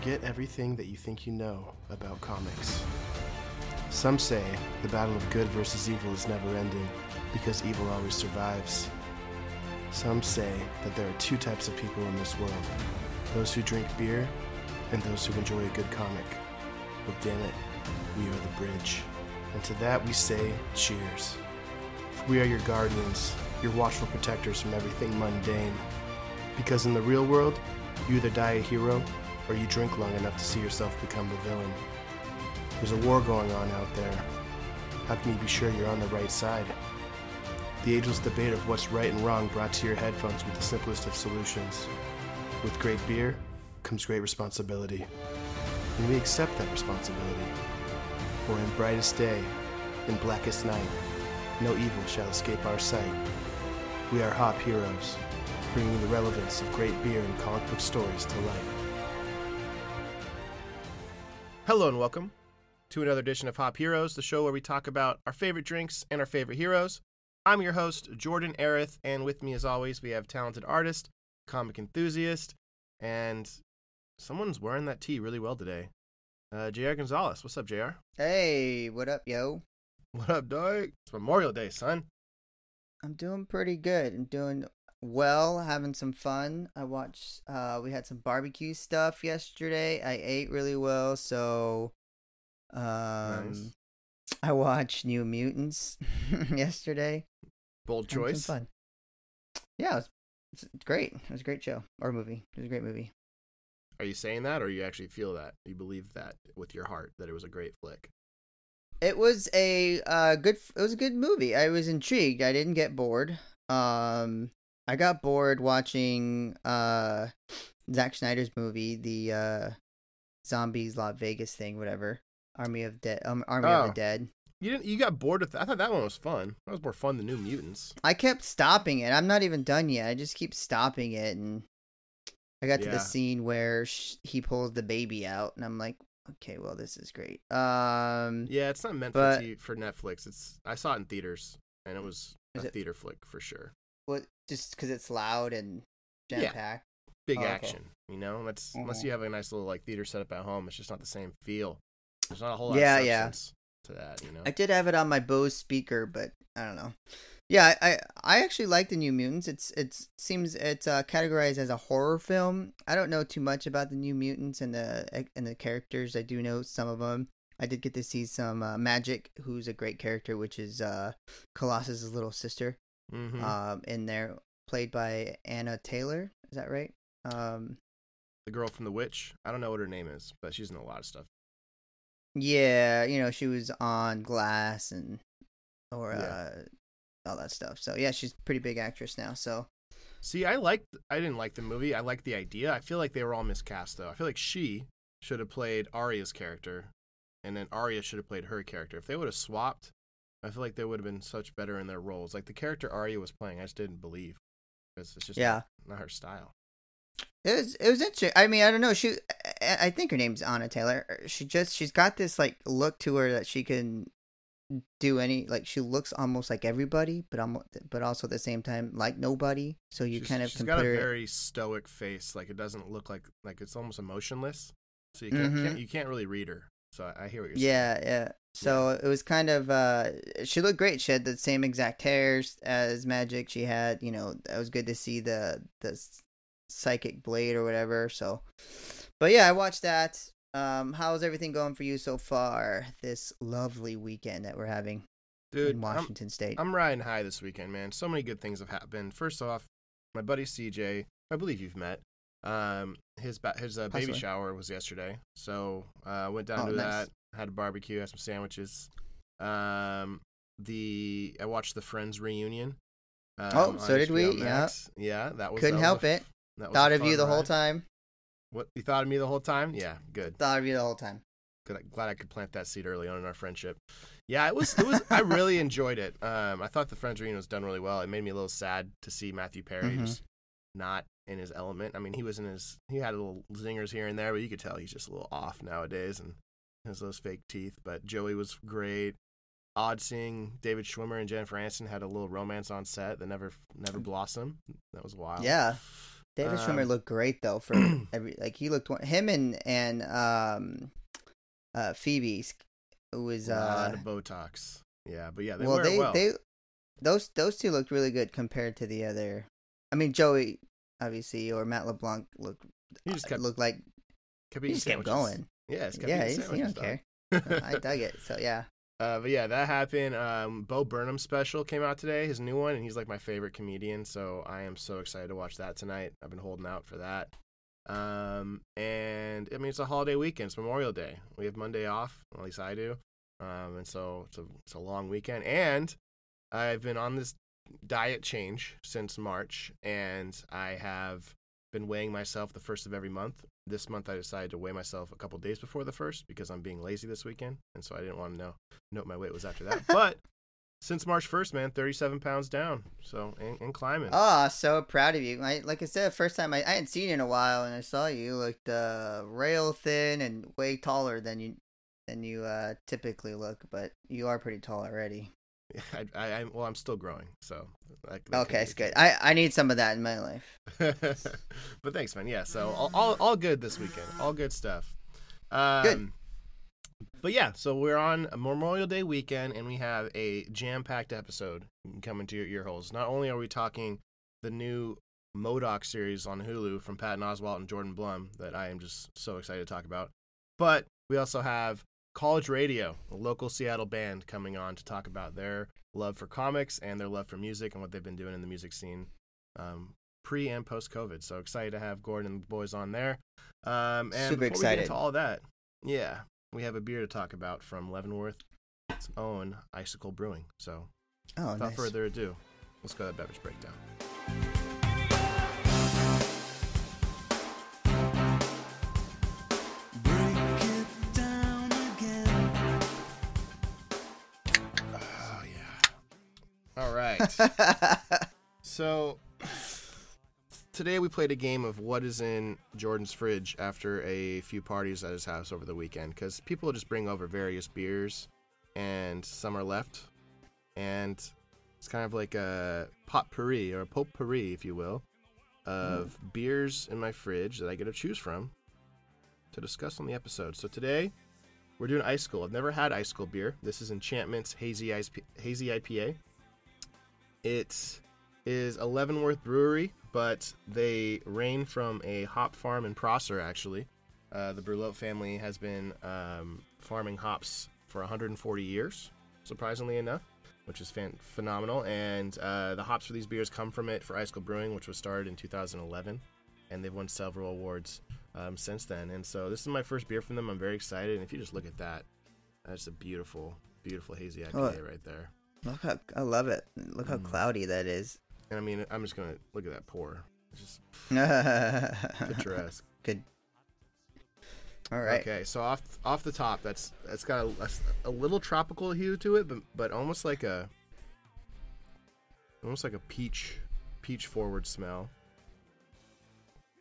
Forget everything that you think you know about comics. Some say the battle of good versus evil is never ending because evil always survives. Some say that there are two types of people in this world those who drink beer and those who enjoy a good comic. Well, damn it, we are the bridge. And to that we say cheers. We are your guardians, your watchful protectors from everything mundane. Because in the real world, you either die a hero or you drink long enough to see yourself become the villain. There's a war going on out there. How can you be sure you're on the right side? The ageless debate of what's right and wrong brought to your headphones with the simplest of solutions. With great beer comes great responsibility. And we accept that responsibility. For in brightest day, in blackest night, no evil shall escape our sight. We are Hop Heroes, bringing the relevance of great beer and comic book stories to light. Hello and welcome to another edition of Hop Heroes, the show where we talk about our favorite drinks and our favorite heroes. I'm your host, Jordan Arith, and with me, as always, we have talented artist, comic enthusiast, and someone's wearing that tee really well today. Uh, JR Gonzalez. What's up, JR? Hey, what up, yo? What up, dog? It's Memorial Day, son. I'm doing pretty good. I'm doing well, having some fun. I watched uh we had some barbecue stuff yesterday. I ate really well, so um Nice. I watched New Mutants yesterday. Bold choice. fun. Yeah, it was, it's great. It was a great show or movie. It was a great movie. Are you saying that, or you actually feel that? You believe that with your heart that it was a great flick? It was a uh good it was a good movie. I was intrigued. I didn't get bored. Um I got bored watching uh Zack Snyder's movie, the uh Zombies Las Vegas thing, whatever. Army of Dead um, Army of Oh. the Dead. You didn't. You got bored with. I thought that one was fun. That was more fun than New Mutants. I kept stopping it. I'm not even done yet. I just keep stopping it and I got to the scene where sh- he pulls the baby out and I'm like, okay, well this is great. Um Yeah, it's not meant But- for t- for Netflix. It's. I saw it in theaters, and it was a it- theater flick for sure. What just cuz it's loud and jam Yeah. packed. Big Oh, okay. action. You know, that's unless Mhm. you have a nice little like theater setup at home. It's just not the same feel. There's not a whole lot Yeah, of yeah. to that. You know. I did have it on my Bose speaker, but I don't know. Yeah, I I, actually like the New Mutants. It's it's seems it's uh, categorized as a horror film. I don't know too much about the New Mutants and the and the characters. I do know some of them. I did get to see some uh, Magik, who's a great character, which is uh, Colossus's little sister, hmm um, in there, played by Anna Taylor. Is that right? Um, the girl from The Witch. I don't know what her name is, but she's in a lot of stuff. Yeah, you know, she was on Glass and or Yeah. uh all that stuff. So yeah, she's a pretty big actress now. So See, I liked. I didn't like the movie. I liked the idea. I feel like they were all miscast though. I feel like she should have played Arya's character, and then Arya should have played her character. If they would have swapped, I feel like they would have been such better in their roles. Like the character Arya was playing, I just didn't believe. Because it's just Yeah. not her style. it was it was interesting. I mean, I don't know. She, I think her name's Anna Taylor. She just she's got this like look to her that she can do any like she looks almost like everybody, but almost but also at the same time like nobody. So you she's, kind of she's got a very stoic face. Like it doesn't look like like it's almost emotionless. So you can't, Mhm. can't you can't really read her. So I, I hear what you're saying. Yeah, yeah. So it was kind of uh she looked great. She had the same exact hairs as Magik. She had, you know, it was good to see the the psychic blade or whatever. So But yeah, I watched that. Um how's everything going for you so far this lovely weekend that we're having dude. in I'm- Washington state? I'm riding high this weekend, man. So many good things have happened. First off, my buddy CJ, I believe you've met. Um, his ba- his uh, baby shower was yesterday, so I uh, went down Oh, to nice. that. Had a barbecue, had some sandwiches. Um, the I watched the Friends reunion. Um, Oh, so did we, HBO yeah. Max. yeah. That was Couldn't that was help a it. f- that was a Thought of you the whole time. What you thought of me the whole time? Yeah, good. Thought of you the whole time. Good. Glad I could plant that seed early on in our friendship. Yeah, it was. It was. I really enjoyed it. Um, I thought the Friends reunion was done really well. It made me a little sad to see Matthew Perry Mhm. just not in his element. I mean, he was in his. He had a little zingers here and there, but you could tell he's just a little off nowadays and has those fake teeth. But Joey was great. Odd seeing David Schwimmer and Jennifer Aniston had a little romance on set that never never blossomed. That was wild. Yeah. David Schwimmer Um, looked great though for every like he looked him and and um uh Phoebe's was a lot uh of Botox. Yeah, but yeah, they well they well. they those those two looked really good compared to the other. I mean Joey obviously or Matt LeBlanc looked he just uh, kept, looked like kept he just kept sandwiches. going. Yeah, it's Yeah, he's, he don't care. I dug it. So yeah. Uh, but yeah, that happened. Um, Bo Burnham special came out today, his new one, and he's like my favorite comedian. So I am so excited to watch that tonight. I've been holding out for that. Um, and I mean, it's a holiday weekend. It's Memorial Day. We have Monday off, at least I do. Um, and so it's a it's a long weekend. And I've been on this diet change since March, and I have been weighing myself the first of every month. This month, I decided to weigh myself a couple days before the first because I'm being lazy this weekend, and so I didn't want to know know what my weight was after that. but since March 1st, man, 37 pounds down, so and, and climbing. Oh, so proud of you. I, like I said, first time I, I hadn't seen you in a while, and I saw you, you looked uh, rail thin and way taller than you than you uh, typically look. But you are pretty tall already. I, I, I well, I'm still growing, so that, that Okay, it's good. I, I need some of that in my life. but thanks, man. Yeah, so all, all all good this weekend. All good stuff. Um, Good. But yeah, so we're on a Memorial Day weekend, and we have a jam-packed episode coming to your ear holes. Not only are we talking the new MODOK series on Hulu from Patton Oswalt and Jordan Blum that I am just so excited to talk about, but we also have College Radio, a local Seattle band, coming on to talk about their love for comics and their love for music and what they've been doing in the music scene um, pre and post COVID. So excited to have Gordon and the boys on there. Um, and Super before we get excited. into all that, yeah, we have a beer to talk about from Leavenworth's own Icicle Brewing. So Oh, without nice. further ado, let's go to that beverage breakdown. Right. So today we played a game of what is in Jordan's fridge after a few parties at his house over the weekend because people just bring over various beers and some are left and it's kind of like a potpourri or a potpourri if you will of mm. beers in my fridge that I get to choose from to discuss on the episode. So today we're doing Icicle. I've never had Icicle beer. This is Enchantment's Hazy, Ice, Hazy IPA. It is a Leavenworth brewery, but they reign from a hop farm in Prosser, actually. Uh, the Brulot family has been um, farming hops for 140 years, surprisingly enough, which is fan- phenomenal. And uh, the hops for these beers come from it for Icicle Brewing, which was started in 2011. And they've won several awards um, since then. And so this is my first beer from them. I'm very excited. And if you just look at that, that's a beautiful, beautiful hazy IPA Oh. right there. Look how I love it. Look how Mm. cloudy that is. And I mean, I'm just gonna look at that pour. It's just Good. All right. Okay, so off off the top, that's that's got a, a, a little tropical hue to it, but but almost like a almost like a peach peach forward smell.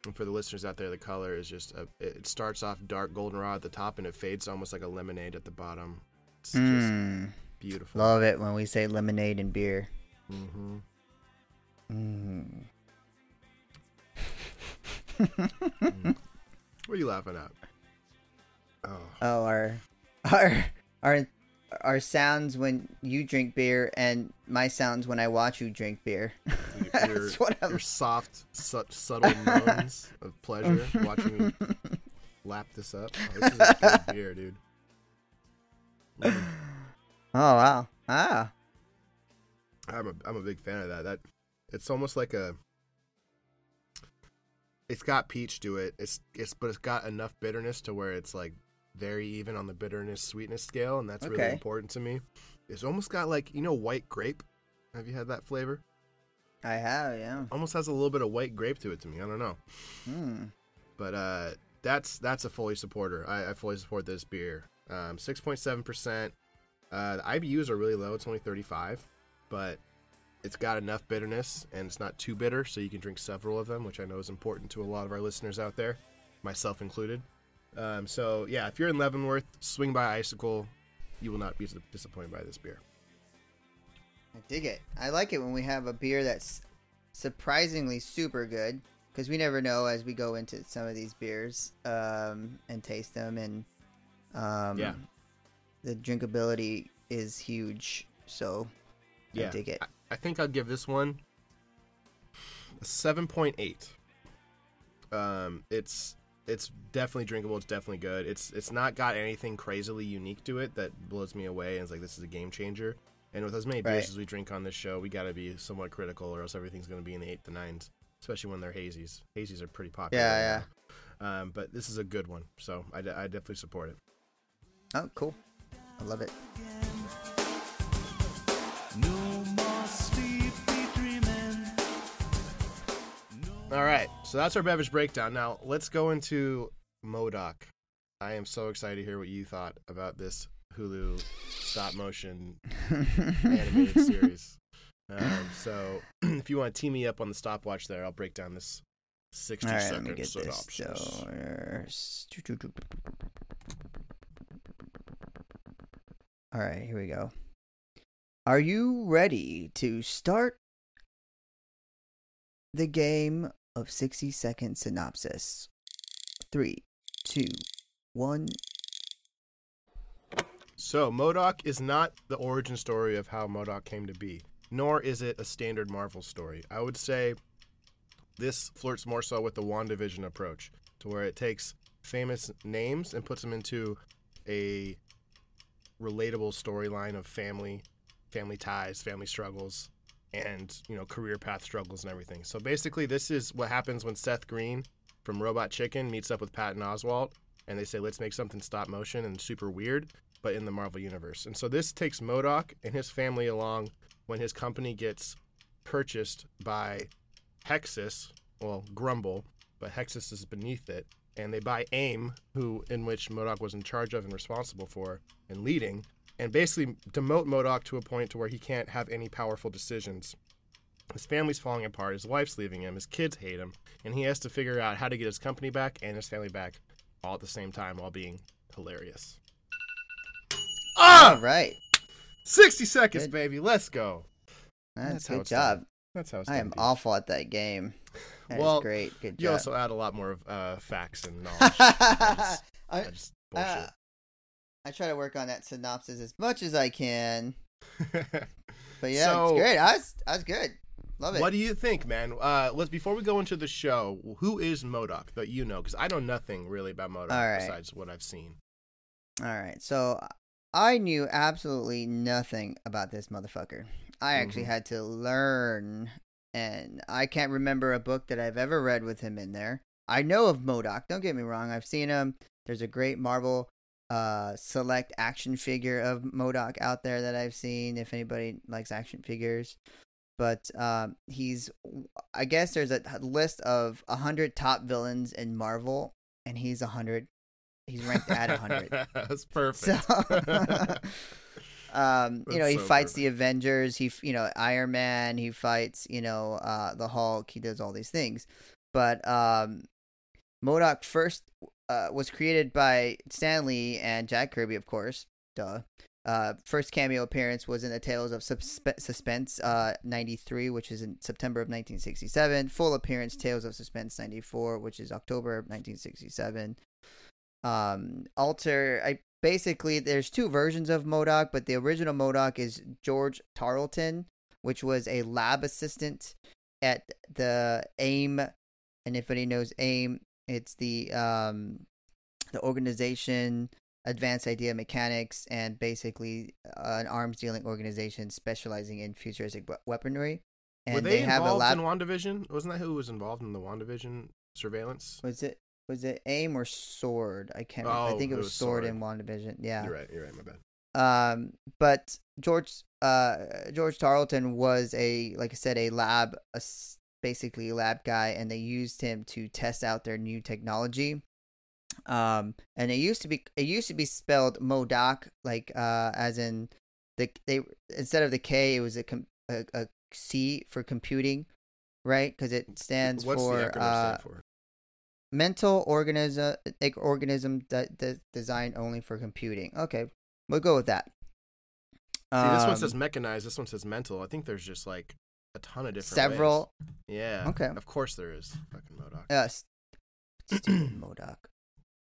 And for the listeners out there, the color is just a, it starts off dark goldenrod at the top and it fades almost like a lemonade at the bottom. It's just Mm, beautiful. love it when we say lemonade and beer. hmm Mm. What are you laughing at? Oh, Oh, our our our our sounds when you drink beer and my sounds when I watch you drink beer. your, That's what I'm. your soft, such subtle moans of pleasure watching you lap this up. Oh, this is a good beer, dude. Mm. Oh wow! Ah, I'm a I'm a big fan of that. That it's almost like a. It's got peach to it. It's it's but it's got enough bitterness to where it's like very even on the bitterness sweetness scale, and that's really important to me. It's almost got like you know white grape. Have you had that flavor? I have, yeah. Almost has a little bit of white grape to it to me. I don't know. Hmm. but uh, that's that's a fully supporter. I, I fully support this beer. Um, six point seven percent. Uh, the IBUs are really low. It's only thirty five, but it's got enough bitterness and it's not too bitter, so you can drink several of them, which I know is important to a lot of our listeners out there, myself included. Um, so yeah, if you're in Leavenworth, swing by Icicle. You will not be disappointed by this beer. I dig it. I like it when we have a beer that's surprisingly super good because we never know as we go into some of these beers um, and taste them, and um, Yeah. The drinkability is huge. So I Yeah, dig it. I, I think I'll give this one a seven point eight. Um, it's it's definitely drinkable. It's definitely good. It's it's not got anything crazily unique to it that blows me away and it's like this is a game changer. And with as many beers Right. as we drink on this show, we got to be somewhat critical, or else everything's going to be in the eight to nines, especially when they're hazies. Hazies are pretty popular. Yeah, yeah. Um, but this is a good one, so I, I definitely support it. Oh, cool! I love it. No more sleepy. All right, so that's our beverage breakdown. Now let's go into MODOK. I am so excited to hear what you thought about this Hulu stop motion animated series. Um, so if you want to tee me up on the stopwatch there, I'll break down this sixty All right, second let me get this. All right, here we go. Are you ready to start the game of 60 second synopsis? Three, two, one. So MODOK is not the origin story of how MODOK came to be, nor is it a standard Marvel story. I would say this flirts more so with the WandaVision approach, to where it takes famous names and puts them into a relatable storyline of family, family ties, family struggles, and you know career path struggles and everything. So basically, this is what happens when Seth Green from Robot Chicken meets up with Patton Oswalt, and they say, "Let's make something stop motion and super weird." But in the Marvel universe, and so this takes MODOK and his family along when his company gets purchased by Hexus, well, GRUMBL, but Hexus is beneath it, and they buy AIM, who in which MODOK was in charge of and responsible for and leading, and basically demote MODOK to a point to where he can't have any powerful decisions. His family's falling apart, his wife's leaving him, his kids hate him, and he has to figure out how to get his company back and his family back all at the same time while being hilarious. All right. 60 seconds, Good. baby. Let's go. That's, That's how good it's job. done. That's how it's I am awful at that game. That Well, great. Good You also add a lot more of uh, facts and knowledge. I just, I, I bullshit. uh, I try to work on that synopsis as much as I can. But yeah, So- it's great. I was, I was good. Love it. what do you think, man? Uh, let's before we go into the show. Who is MODOK that you know? Because I know nothing really about MODOK right. besides what I've seen. All right. So I knew absolutely nothing about this motherfucker. I actually Mhm. had to learn, and I can't remember a book that I've ever read with him in there. I know of MODOK. Don't get me wrong. I've seen him. There's a great Marvel uh select action figure of MODOK out there that I've seen if anybody likes action figures. But um he's I guess there's a list of 100 top villains in Marvel and he's 100 he's ranked at 100. That's perfect. So, um, you know, he so fights the Avengers. He, you know, Iron Man. He fights, you know, uh, the Hulk. He does all these things. But um, MODOK first uh, was created by Stan Lee and Jack Kirby, of course. Duh. Uh, first cameo appearance was in the Tales of Suspe- Suspense uh, 93, which is in September of 1967. Full appearance, Tales of Suspense 94, which is October of 1967 um alter i basically there's two versions of modok but the original modok is george tarleton which was a lab assistant at the aim and if anybody knows aim it's the um the organization advanced idea mechanics and basically uh, an arms dealing organization specializing in futuristic weaponry and Were they, have a lab in WandaVision? Wasn't that who was involved in the WandaVision surveillance? was it was it aim or sword i can't remember. i Oh, think it it was, was sword, Sword. in wandavision yeah You're right. You're right. My bad. Um, but George, uh, George Tarleton was a, like I said, a lab, a basically a lab guy, and they used him to test out their new technology. Um, and it used to be, it used to be spelled Modoc, like, uh, as in the they instead of the K, it was a com- a, a C for computing, right? Because it stands What's for uh, for? Mental organism organism that de- designed only for computing. Okay, we'll go with that. See, this one Um, says mechanized. This one says mental. I think there's just like a ton of different Several. ways. Yeah. Okay. Of course there is. Fucking MODOK. Uh, s- stupid MODOK.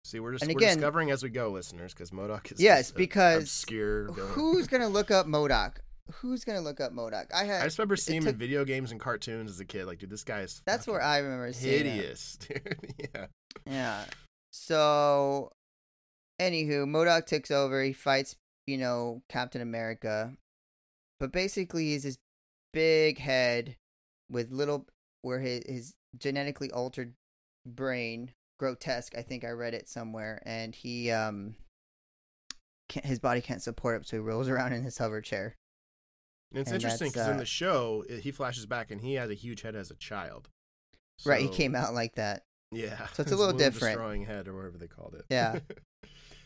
See, we're just and we're again- discovering as we go, listeners, because MODOK is Yes, because obscure. villain. Who's gonna look up MODOK? Who's gonna look up MODOK? I had. I just remember seeing him in video games and cartoons as a kid. Like, dude, this guy is. That's where I remember seeing him. hideous, dude. yeah. Yeah. So, anywho, MODOK takes over. He fights, you know, Captain America, but basically he's this big head with little, where his his genetically altered brain, grotesque. I think I read it somewhere, and he um, can't, his body can't support it, so he rolls around in his hover chair. And it's And interesting because in uh, the show, i- he flashes back and he has a huge head as a child. right, he came out like that. Yeah. So it's a little different. Destroying head or whatever they called it. Yeah.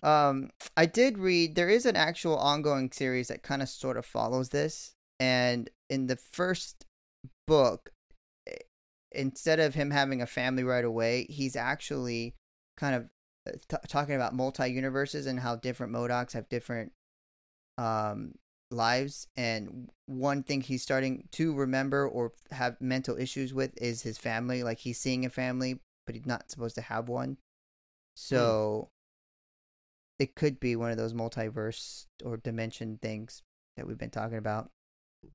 Um, I did read there is an actual ongoing series that kind of sort of follows this, and in the first book, instead of him having a family right away, he's actually kind of uh, t- talking about multi universes and how different MODOKs have different um lives and one thing he's starting to remember or have mental issues with is his family. Like he's seeing a family but he's not supposed to have one. So hmm. it could be one of those multiverse or dimension things that we've been talking about.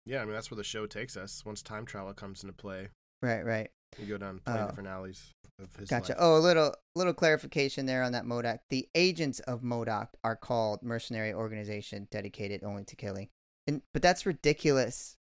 Yeah, I mean that's where the show takes us. Once time travel comes into play, right right. You go down plenty Oh. Uh, different alleys of his Gotcha. life. Oh, a little little clarification there on that MODOK. The agents of MODOK are called mercenary organization dedicated only to killing. And but that's ridiculous.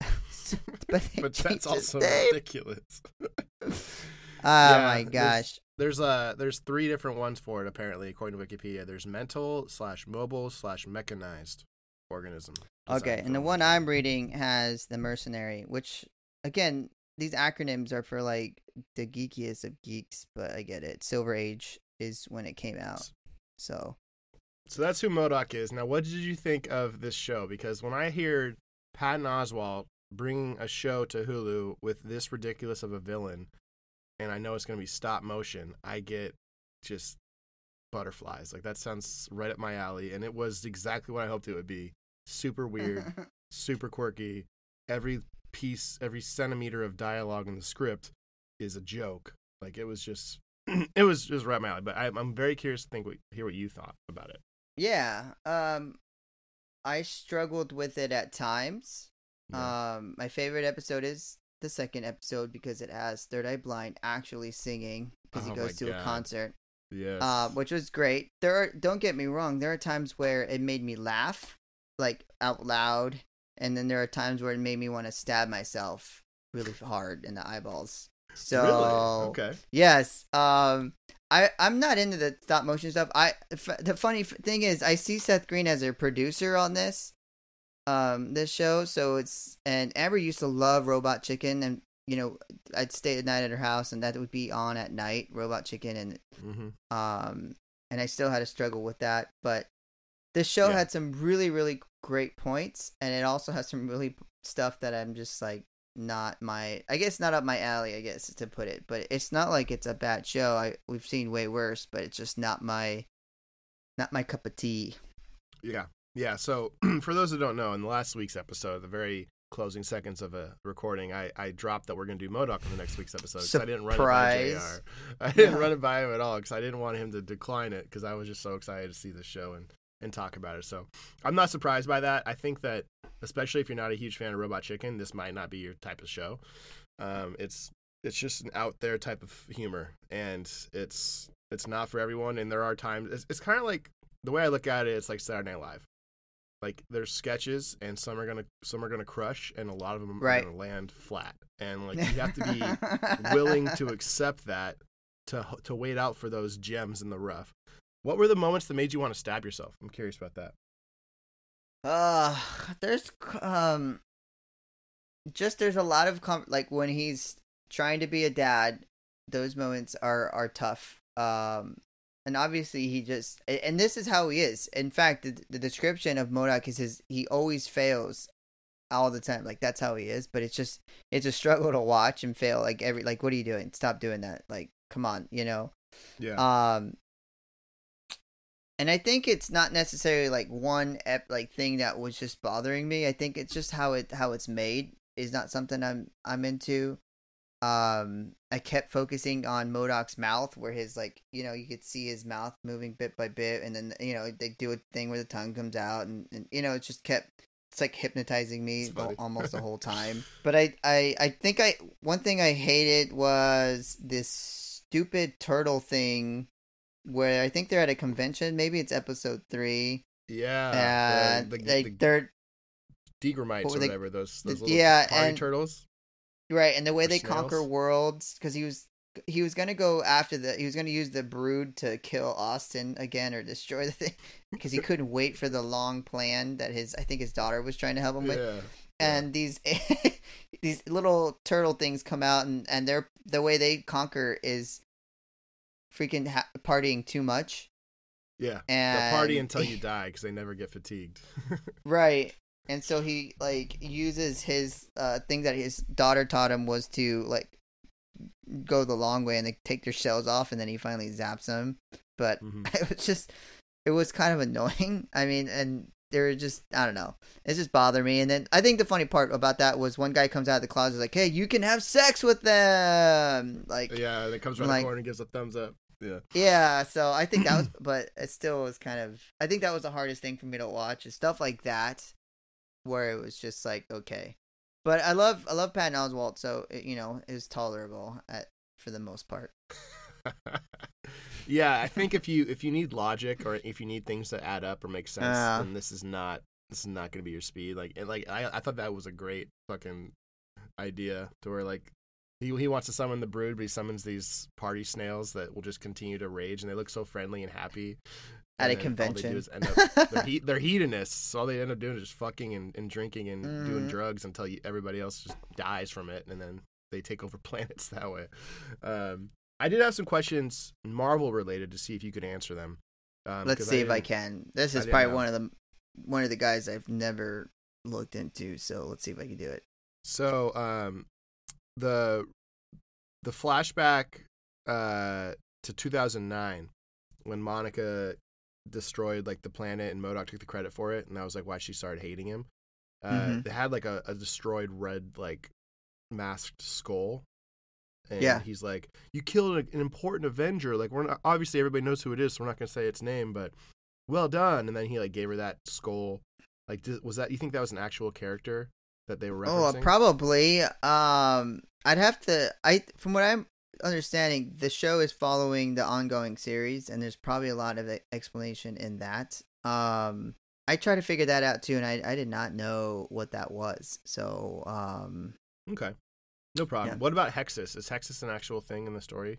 but but that's also name. ridiculous. Oh Yeah, my there's- gosh. There's uh there's three different ones for it apparently according to Wikipedia. There's mental slash mobile slash mechanized organism. Okay, and the one. I'm reading has the mercenary, which again, these acronyms are for like the geekiest of geeks, but I get it. Silver Age is when it came out. So, So that's who MODOK is. Now, what did you think of this show? Because when I hear Patton Oswalt bringing a show to Hulu with this ridiculous of a villain, and I know it's going to be stop motion, I get just butterflies. Like that sounds right up my alley, and it was exactly what I hoped it would be. Super weird, super quirky. Every piece, every centimeter of dialogue in the script is a joke. Like it was just, it was just right my alley. But I, I'm very curious to think what, hear what you thought about it. yeah, um I struggled with it at times. Yeah. Um, my favorite episode is the second episode because it has Third Eye Blind actually singing because Oh he goes to God. a concert, Yes. uh, which was great. There are don't get me wrong, there are times where it made me laugh like out loud, and then there are times where it made me want to stab myself really hard in the eyeballs. So really? Okay. Yes. Um, I I'm not into the stop motion stuff. I f- the funny f- thing is, I see Seth Green as a producer on this, um, this show. So it's and Amber used to love Robot Chicken, and you know, I'd stay at night at her house, and that would be on at night, Robot Chicken, and hmm um, and I still had a struggle with that. But this show Yeah. had some really really great points, and it also has some really stuff that I'm just like not my I guess not up my alley, I guess to put it. But it's not like it's a bad show. I we've seen way worse, but it's just not my not my cup of tea. Yeah. Yeah. So for those who don't know, in the last week's episode, the very closing seconds of a recording, I, I dropped that we're going to do MODOK in the next week's episode. 'cause I didn't run it by. JR. I didn't Yeah. run it by him at all because I didn't want him to decline it because I was just so excited to see the show and, and talk about it. So I'm not surprised by that. I think that, especially if you're not a huge fan of Robot Chicken, this might not be your type of show. Um, it's it's just an out there type of humor, and it's it's not for everyone. And there are times it's, it's kind of like the way I look at it. It's like Saturday Night Live. Like there's sketches, and some are gonna some are gonna crush, and a lot of them Right. are gonna land flat. And like you have to be willing to accept that to to wait out for those gems in the rough. What were the moments that made you want to stab yourself? I'm curious about that. Uh, there's um, just there's a lot of com- like when he's trying to be a dad, those moments are are tough. Um, and obviously he just and this is how he is. In fact, the, the description of MODOK is his he always fails all the time. Like that's how he is. But it's just it's a struggle to watch and fail. Like every like what are you doing? Stop doing that. Like come on, you know. Yeah. Um, and I think it's not necessarily like one ep- like thing that was just bothering me. I think it's just how it how it's made. is not something I'm I'm into. Um, I kept focusing on MODOK's mouth, where his like you know you could see his mouth moving bit by bit, and then you know they do a thing where the tongue comes out, and, and you know it just kept it's like hypnotizing me the- almost the whole time. But I I I think I one thing I hated was this stupid turtle thing. Where I think they're at a convention, maybe it's episode three, Yeah, and the, the, like the they're Degramites what or they- whatever. Those, those the- yeah, and- turtles. Right, and the way they conquer worlds, because he was he was gonna go after the he was gonna use the brood to kill Austin again or destroy the thing because he couldn't wait for the long plan that his I think his daughter was trying to help him with, Yeah, and these these little turtle things come out and and they're the way they conquer is freaking ha- partying too much yeah. and party until you die because they never get fatigued. Right. And so he like uses his uh thing that his daughter taught him was to like go the long way and they take their shells off and then he finally zaps them. But Mhm. it was just it was kind of annoying. I mean, and they were just I don't know. It just bothered me. And then I think the funny part about that was one guy comes out of the closet like, "Hey, you can have sex with them." Like yeah, it comes around Like- the corner and gives a thumbs up. Yeah. yeah, so I think that was, but it still was kind of. I think that was the hardest thing for me to watch is stuff like that, where it was just like okay, but I love I love Patton Oswalt, so it, you know it was tolerable at for the most part. yeah, I think if you if you need logic or if you need things to add up or make sense, Yeah. then this is not this is not going to be your speed. Like and like I I thought that was a great fucking idea to where like he he wants to summon the brood, but he summons these party snails that will just continue to rage, and they look so friendly and happy. At a And then all they do convention. is end up- they're, he, they're hedonists. So all they end up doing is just fucking and, and drinking and doing Mhm. drugs until you, everybody else just dies from it, and then they take over planets that way. Um, I did have some questions Marvel related to see if you could answer them. Um, Let's see if I can. This is probably know. one of the one of the guys I've never looked into, so let's see if I can do it. So um, the the flashback uh, to 2009 when Monica destroyed like the planet and MODOK took the credit for it, and that was like why she started hating him. Uh, Mhm. They had like a, a destroyed red like masked skull. And Yeah. he's like, "You killed an important Avenger. Like, we're not obviously everybody knows who it is, so we're not gonna say its name, but well done." And then he like gave her that skull. Like, did, was that you think that was an actual character that they were Oh, referencing? uh, probably. Um, I'd have to. I from what I'm understanding, the show is following the ongoing series, and there's probably a lot of explanation in that. Um, I tried to figure that out too, and I I did not know what that was. So, um, Okay. No problem. Yeah. What about Hexus? Is Hexus an actual thing in the story?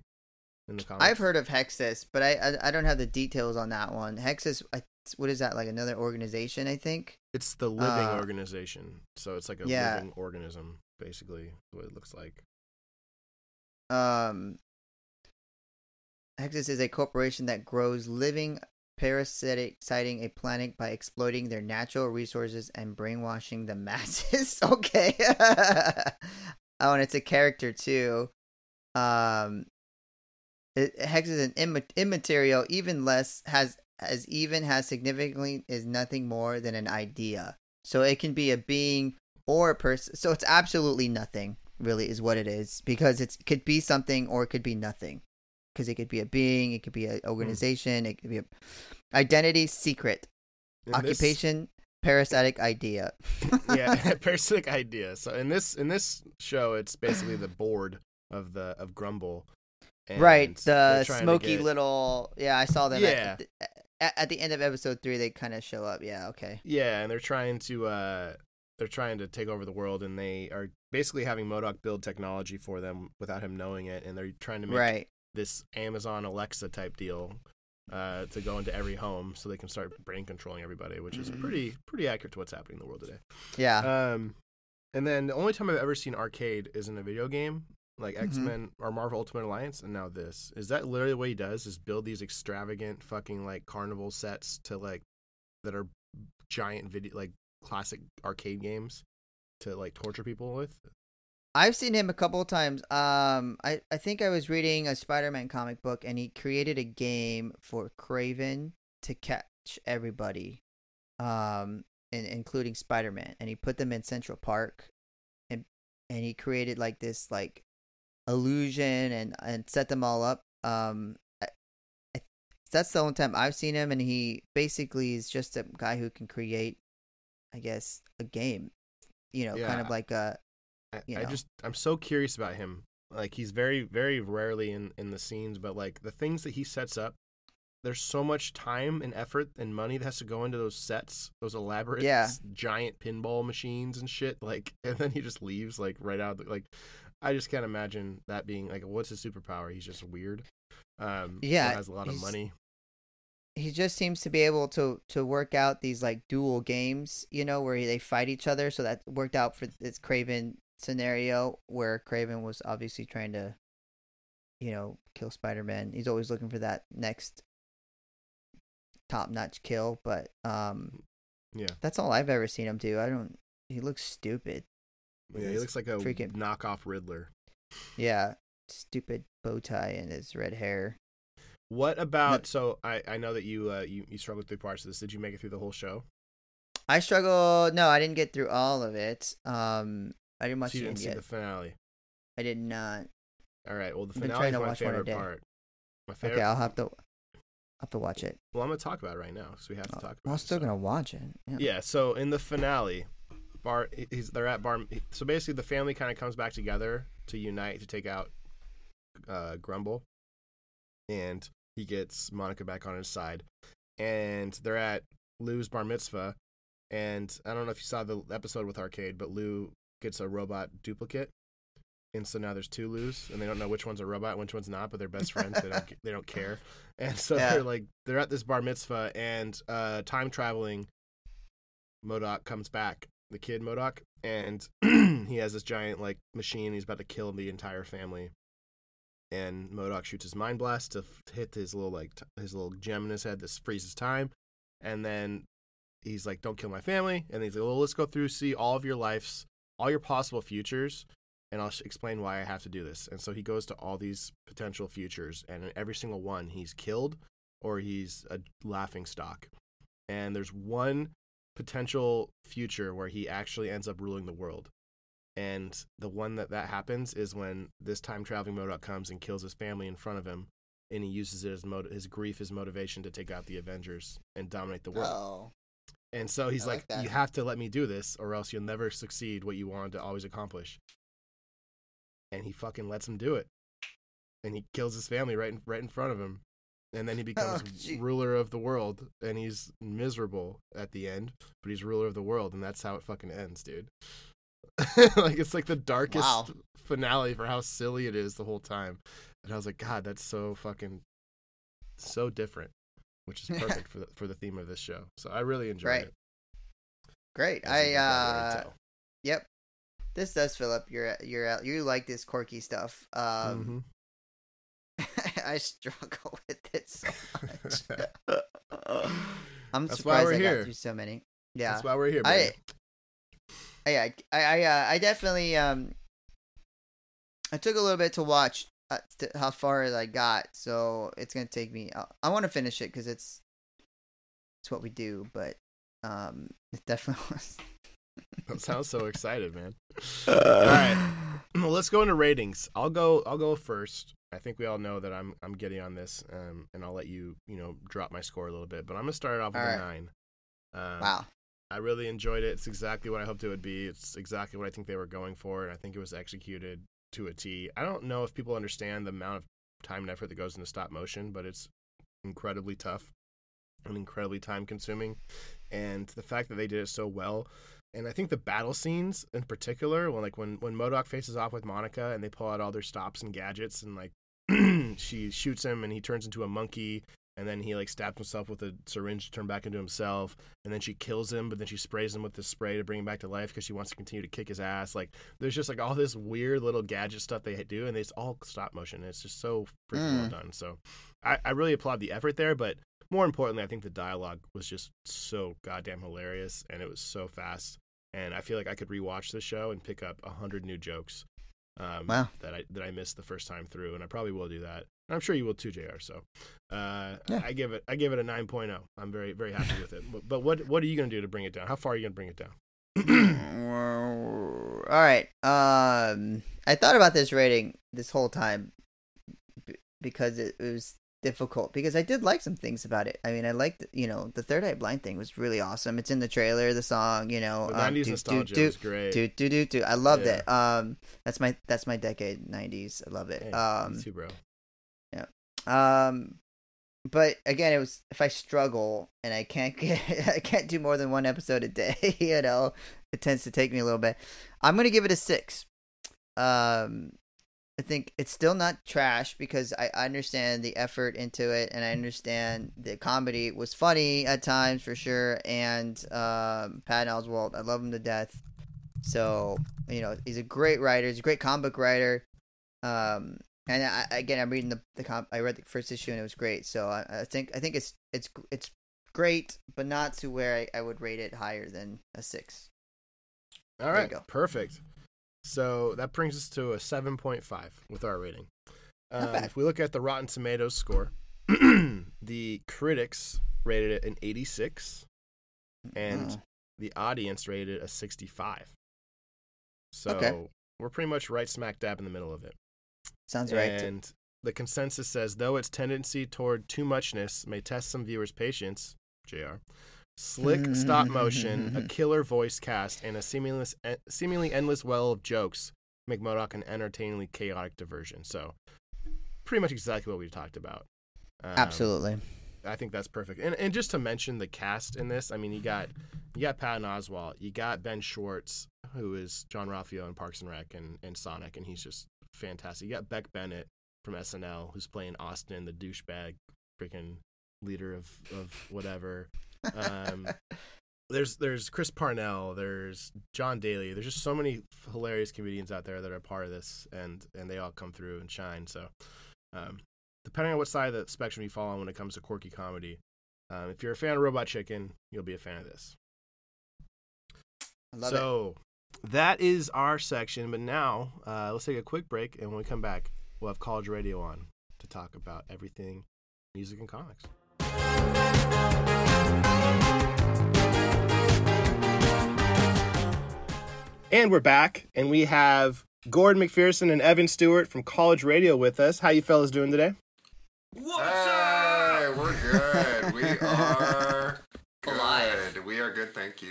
In the comics? I've heard of Hexus, but I, I I don't have the details on that one. Hexus, I, what is that? Like another organization, I think. It's the living Uh, organization. So it's like a yeah. living organism, basically, what it looks like. Um, Hexus is a corporation that grows living parasitic citing a planet by exploiting their natural resources and brainwashing the masses. okay. oh, and it's a character too. Um, it, Hex is an imma- immaterial, even less has as even has significantly is nothing more than an idea. So it can be a being or a person. So it's absolutely nothing, really, is what it is, because it could be something or it could be nothing. Because it could be a being, it could be an hmm. organization, it could be a identity, secret, In this- occupation, parasitic idea. yeah, parasitic idea. So in this in this show, it's basically the board of the of GRUMBL. and right, the smoky get- little. Yeah, I saw them. Yeah. At, at, at the end of episode three, they kind of show up. Yeah, okay. Yeah, and they're trying to uh they're trying to take over the world, and they are basically having MODOK build technology for them without him knowing it, and they're trying to make Right. this Amazon Alexa type deal uh, to go into every home so they can start brain controlling everybody, which is pretty pretty accurate to what's happening in the world today. Yeah. Um, and then the only time I've ever seen arcade is in a video game, like. X Men or Marvel Ultimate Alliance, and now this. Is that literally what he does? Is build these extravagant fucking like carnival sets to like that are giant video like classic arcade games to like torture people with? I've seen him a couple of times. Um, I, I think I was reading a Spider-Man comic book, and he created a game for Kraven to catch everybody, um, in, including Spider-Man, and he put them in Central Park, and and he created like this like illusion and and set them all up. Um, I, I, that's the only time I've seen him, and he basically is just a guy who can create, I guess, a game. You know, kind of like a I, you I know. just I'm so curious about him. Like he's very very rarely in in the scenes, but like the things that he sets up, there's so much time and effort and money that has to go into those sets, those elaborate Yeah. giant pinball machines and shit. Like, and then he just leaves like right out. The, like, I just can't imagine that being like, what's his superpower? He's just weird. Um, Yeah, has a lot of money. he just seems to be able to to work out these like dual games, you know, where they fight each other. So that worked out for this Kraven scenario where Kraven was obviously trying to, you know, kill Spider Man. He's always looking for that next top notch kill, but um, Yeah, that's all I've ever seen him do. I don't. He looks stupid. Yeah. He looks like a freaking- knockoff Riddler. Yeah, stupid bow tie and his red hair. What about? So I I know that you uh you you struggled through parts of this. Did you make it through the whole show? I struggle. No, I didn't get through all of it. Um, I didn't watch So you the didn't see yet. the finale. I did not. All right. Well, the finale is my watch one a favorite part. My favorite. Okay, I'll have to. I'll have to watch it. Well, I'm gonna talk about it right now because we have to talk about. I'm it, still so. gonna watch it. Yeah. Yeah. So in the finale, Bar he's they're at Bar. So basically, the family kind of comes back together to unite to take out uh, GRUMBL, and he gets Monica back on his side, and they're at Lou's bar mitzvah, and I don't know if you saw the episode with Arcade, but Lou gets a robot duplicate. And so now there's two Lou's, and they don't know which one's a robot, which one's not, but they're best friends. they don't they don't care, and so Yeah. they're like they're at this bar mitzvah, and uh, time traveling MODOK comes back, the kid MODOK, and he has this giant like machine. He's about to kill the entire family, and MODOK shoots his mind blast to f- hit his little like t- his little gem in his head. This freezes time, and then he's like, "Don't kill my family." And he's like, "Well, let's go through, see all of your lives, all your possible futures." And I'll sh- explain why I have to do this. And so he goes to all these potential futures, and in every single one, he's killed or he's a laughing stock. And there's one potential future where he actually ends up ruling the world. And the one that that happens is when this time traveling MODOK comes and kills his family in front of him, and he uses it as mot- his grief as motivation to take out the Avengers and dominate the world. Oh. And so he's I like, like "You have to let me do this, or else you'll never succeed what you wanted to always accomplish." And he fucking lets him do it, and he kills his family right in right in front of him, and then he becomes Oh, ruler of the world, and he's miserable at the end, but he's ruler of the world, and that's how it fucking ends, dude. like it's like the darkest Wow. finale for how silly it is the whole time, and I was like, God, that's so fucking so different, which is perfect for the for the theme of this show. So I really enjoyed Right. it. Great. as I you can probably already uh. Yep. This does fill up your your you like this quirky stuff. Um. I struggle with it so much. I'm That's surprised we're I here. got through so many. Yeah. That's why we're here. I- baby. yeah, I I uh, I definitely um I took a little bit to watch uh, to how far as I got, so it's gonna take me. I, I want to finish it because it's it's what we do, but um it definitely was. That sounds so excited, man. All right. Well, let's go into ratings. I'll go. I'll go first. I think we all know that I'm I'm getting on this, um, and I'll let you you know drop my score a little bit. But I'm gonna start it off with All a nine. Um, Wow. I really enjoyed it. It's exactly what I hoped it would be. It's exactly what I think they were going for, and I think it was executed to a T. I don't know if people understand the amount of time and effort that goes into stop motion, but it's incredibly tough and incredibly time consuming. And the fact that they did it so well, and I think the battle scenes in particular, when like when when MODOK faces off with Monica and they pull out all their stops and gadgets, and like she shoots him and he turns into a monkey, and then he like stabs himself with a syringe to turn back into himself, and then she kills him, but then she sprays him with the spray to bring him back to life because she wants to continue to kick his ass. Like there's just like all this weird little gadget stuff they do, and it's all stop motion. and It's just so freaking well Mm. done. So I, I really applaud the effort there, but more importantly, I think the dialogue was just so goddamn hilarious, and it was so fast. And I feel like I could rewatch the show and pick up a hundred new jokes um, Wow. that I that I missed the first time through, and I probably will do that. And I'm sure you will too, Jr. So uh, Yeah. I give it I give it a 9.0. I'm very very happy with it. But, but what what are you gonna do to bring it down? How far are you gonna bring it down? All right. Um, I thought about this rating this whole time b- because it, it was difficult because I did like some things about it. I mean, I liked you know the Third Eye Blind thing was really awesome. It's in the trailer, the song. You know, The um, 90s do, nostalgia do, was great. do do do do. I loved Yeah. it. Um, that's my that's my decade, '90s. I love it. Hey, um, too, bro. um, but again, it was if I struggle and I can't get I can't do more than one episode a day, you know, it tends to take me a little bit. I'm gonna give it a six. Um, I think it's still not trash because I understand the effort into it and I understand the comedy was funny at times for sure. And um, Patton Oswalt, I love him to death. So you know he's a great writer. He's a great comic book writer. Um, and I, again, I'm reading the the comp. I read the first issue and it was great. So I, I think I think it's it's it's great, but not to where I, I would rate it higher than a six. All right, perfect. So that brings us to a 7.5 with our rating. Um, if we look at the Rotten Tomatoes score, the critics rated it an 86, and Oh. the audience rated it a 65. So Okay. we're pretty much right smack dab in the middle of it. sounds right. And the consensus says, though its tendency toward too muchness may test some viewers' patience, JR, slick stop motion, a killer voice cast, and a seemingly, seemingly endless well of jokes make MODOK an entertainingly chaotic diversion. So, pretty much exactly what we talked about. Um, Absolutely. I think that's perfect. And and just to mention the cast in this, I mean, you got you got Patton Oswalt, you got Ben Schwartz, who is Jean-Ralphio in Parks and Rec and, and Sonic, and he's just fantastic. You got Beck Bennett from SNL, who's playing Austin, the douchebag, freaking leader of of whatever. Um, there's there's Chris Parnell, there's Jon Daly. There's just so many hilarious comedians out there that are part of this, and and they all come through and shine. So, um, depending on what side of the spectrum you fall on when it comes to quirky comedy, um, if you're a fan of Robot Chicken, you'll be a fan of this. I love it. so that is our section. But now uh, let's take a quick break, and when we come back, we'll have College Radio on to talk about everything music and comics. And we're back, and we have Gordon McPherson and Evan Stewart from College Radio with us. How you fellas doing today? What's hey, up? we're good. We are Alive. We are good. Thank you.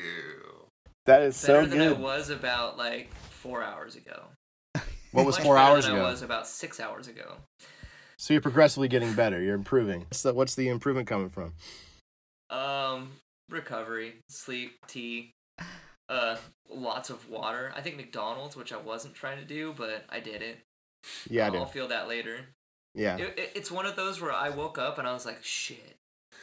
That is Better than I was about like four hours ago. What was Much four hours than ago? I was about six hours ago. So you're progressively getting better. You're improving. What's the, what's the improvement coming from? Um, recovery, sleep, tea, uh, lots of water. I think McDonald's, which I wasn't trying to do, but I did it. Yeah, I I'll feel that later. Yeah. It, it, it's one of those where I woke up and I was like, shit,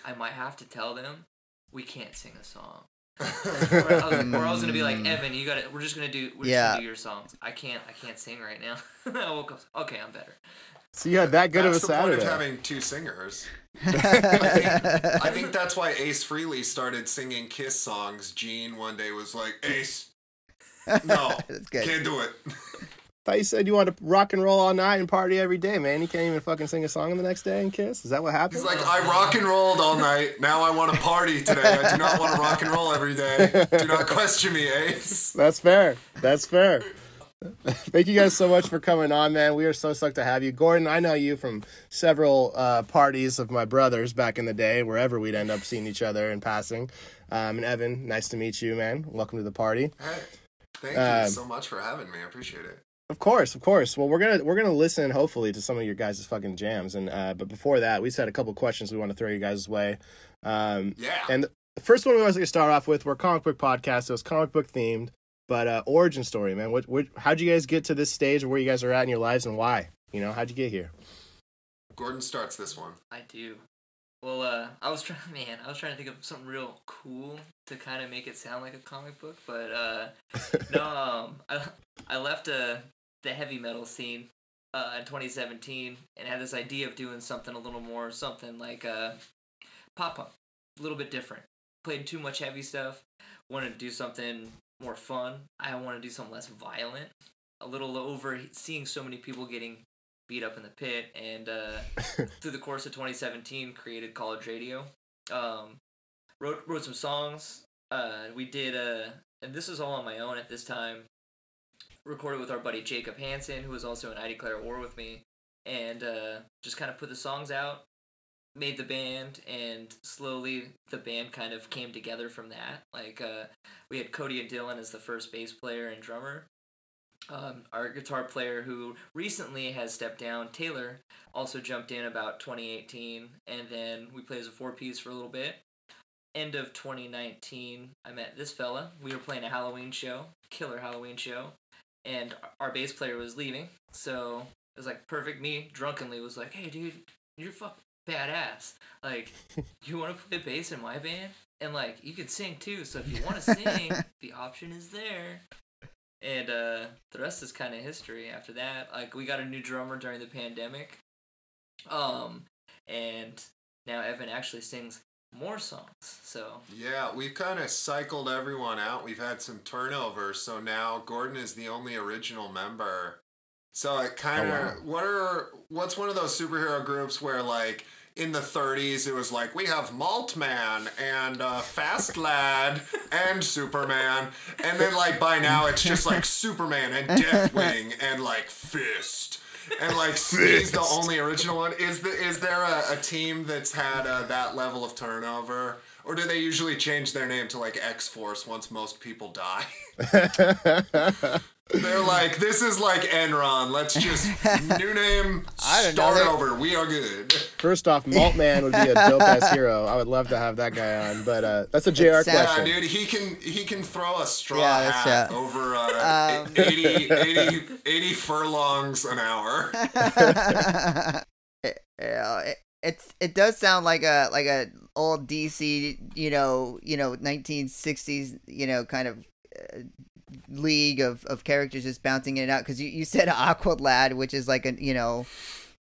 I might have to tell them we can't sing a song. or, I was, or I was gonna be like, Evan, you gotta. We're just gonna do. We're just Yeah. gonna do your songs. I can't. I can't sing right now. I woke up. Okay, I'm better. So you had that good that's of the a point Saturday. of having two singers. I think that's why Ace Frehley started singing Kiss songs. Gene one day was like, Ace, no, That's can't do it. thought you said you wanted to rock and roll all night and party every day, man. You can't even fucking sing a song the next day and kiss. Is that what happened? He's like, I rock and rolled all night. Now I want to party today. I do not want to rock and roll every day. Do not question me, Ace. That's fair. That's fair. Thank you guys so much for coming on, man. We are so stoked to have you. Gordon, I know you from several uh, parties of my brothers back in the day, wherever we'd end up seeing each other in passing. Um, and Evan, nice to meet you, man. Welcome to the party. Hey, thank Um, you so much for having me. I appreciate it. Of course, of course. Well, we're gonna we're gonna listen hopefully to some of your guys' fucking jams, and uh, but before that, we just had a couple questions we want to throw you guys' way. Um, Yeah. and the first one we always like to start off with, we're comic book podcast, so it's comic book themed, but uh, origin story, man. What, what how'd you guys get to this stage, or where you guys are at in your lives, and why? You know, how'd you get here? Gordon starts this one. I do. Well, uh, I was trying, man, I was trying to think of something real cool to kind of make it sound like a comic book, but uh, no, um, I, I left uh, the heavy metal scene uh, in 2017 and had this idea of doing something a little more, something like uh, pop punk, a little bit different. Played too much heavy stuff. Wanted to do something more fun. I want to do something less violent. A little over seeing so many people getting beat up in the pit, and uh, through the course of 2017, created college radio. Um, wrote wrote some songs. Uh, we did uh, and this was all on my own at this time. recorded with our buddy Jacob Hansen, who was also in I Declare War with me, and uh, just kind of put the songs out, made the band, and slowly the band kind of came together from that. Like uh, we had Cody and Dylan as the first bass player and drummer. Um, our guitar player, who recently has stepped down, Taylor, also jumped in about 2018, and then we played as a four piece for a little bit. End of 2019, I met this fella. We were playing a Halloween show, killer Halloween show, and our bass player was leaving, so it was like perfect. Me drunkenly was like, "Hey, dude, you're fucking badass. Like, you want to play bass in my band, and like you can sing too. So if you want to sing, the option is there." And uh, the rest is kind of history. After that, like we got a new drummer during the pandemic, um, and now Evan actually sings more songs. So Yeah, we've kind of cycled everyone out. We've had some turnover, so now Gordon is the only original member. So it kind of Oh, wow. what are what's one of those superhero groups where like in the 30s it was like we have Maltman and uh, Fast Lad and Superman, and then like by now it's just like Superman and Deathwing and like Fist. And like he's the only original one. Is the is there a, a team that's had uh, that level of turnover, or do they usually change their name to like X Force once most people die? They're like, this is like Enron. Let's just new name, I don't know. start They're- over. We are good. First off, Maltman would be a dope ass hero. I would love to have that guy on, but uh, that's a JR sounds- Yeah, dude, he can he can throw a straw Yeah, hat yeah. over uh, Um, 80, 80, 80 furlongs an hour. It- yeah, it, it's it does sound like a like a old DC, you know, you know, 1960s, you know, kind of uh, league of of characters just bouncing in and out. Because you you said Aqua Lad, which is like a you know,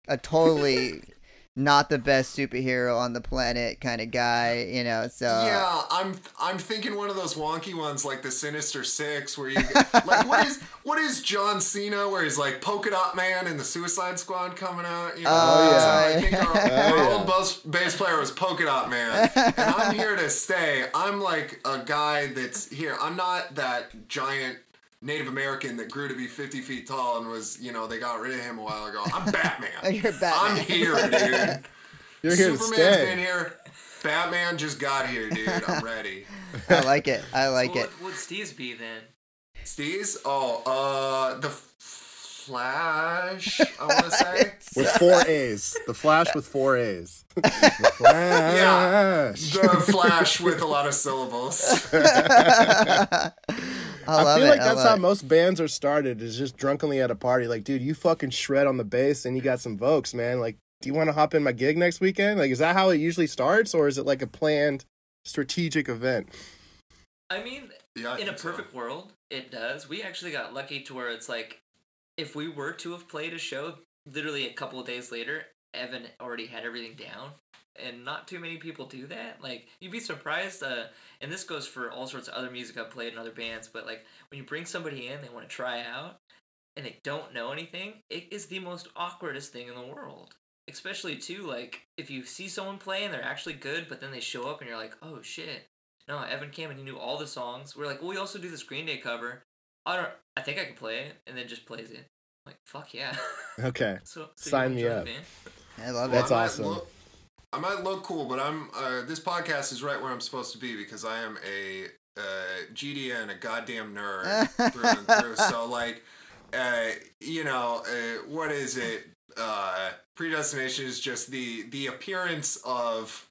a totally not the best superhero on the planet kind of guy, you know. So yeah, I'm I'm thinking one of those wonky ones like the Sinister Six, where you like what is what is John Cena, where he's like Polka Dot Man and the Suicide Squad coming out. You know, Oh, So yeah. I think our, Oh, our yeah. old bass, bass player was Polka Dot Man, and I'm here to stay. I'm like a guy that's here. I'm not that giant. Native American that grew to be 50 feet tall and was, you know, they got rid of him a while ago. I'm Batman. You're Batman. I'm here, dude. You're here to Superman's stay. been here. Batman just got here, dude. I'm ready. I like it. I like so it. what would Steve's be then? Steez? Oh, uh, the Flash. I want to say With four A's. The Flash with four A's. The Flash. the Flash with a lot of syllables. I I, feel it. like I that's how it. most bands are started is just drunkenly at a party. Like, dude, you fucking shred on the bass and you got some Vokes, man. Like, do you want to hop in my gig next weekend? Like, is that how it usually starts or is it like a planned strategic event? I mean, Yeah, I in a think so. perfect world, it does. We actually got lucky to where it's like, if we were to have played a show, literally a couple of days later, Evan already had everything down, and not too many people do that. Like you'd be surprised. Uh, and this goes for all sorts of other music I've played in other bands. But like when you bring somebody in, they want to try out, and they don't know anything. It is the most awkwardest thing in the world. Especially too, like if you see someone play and they're actually good, but then they show up and you're like, oh shit, no, Evan came and he knew all the songs. We're like, well, we also do this Green Day cover. I don't. I think I can play it, and then just plays it. I'm like, fuck yeah. Okay. so, so Sign me up. band? I love That's it. I awesome. Look, I might look cool, but I'm. Uh, this podcast is right where I'm supposed to be because I am a uh, GD and a goddamn nerd through and through. So like, uh, you know, uh, what is it? Uh, predestination is just the the appearance of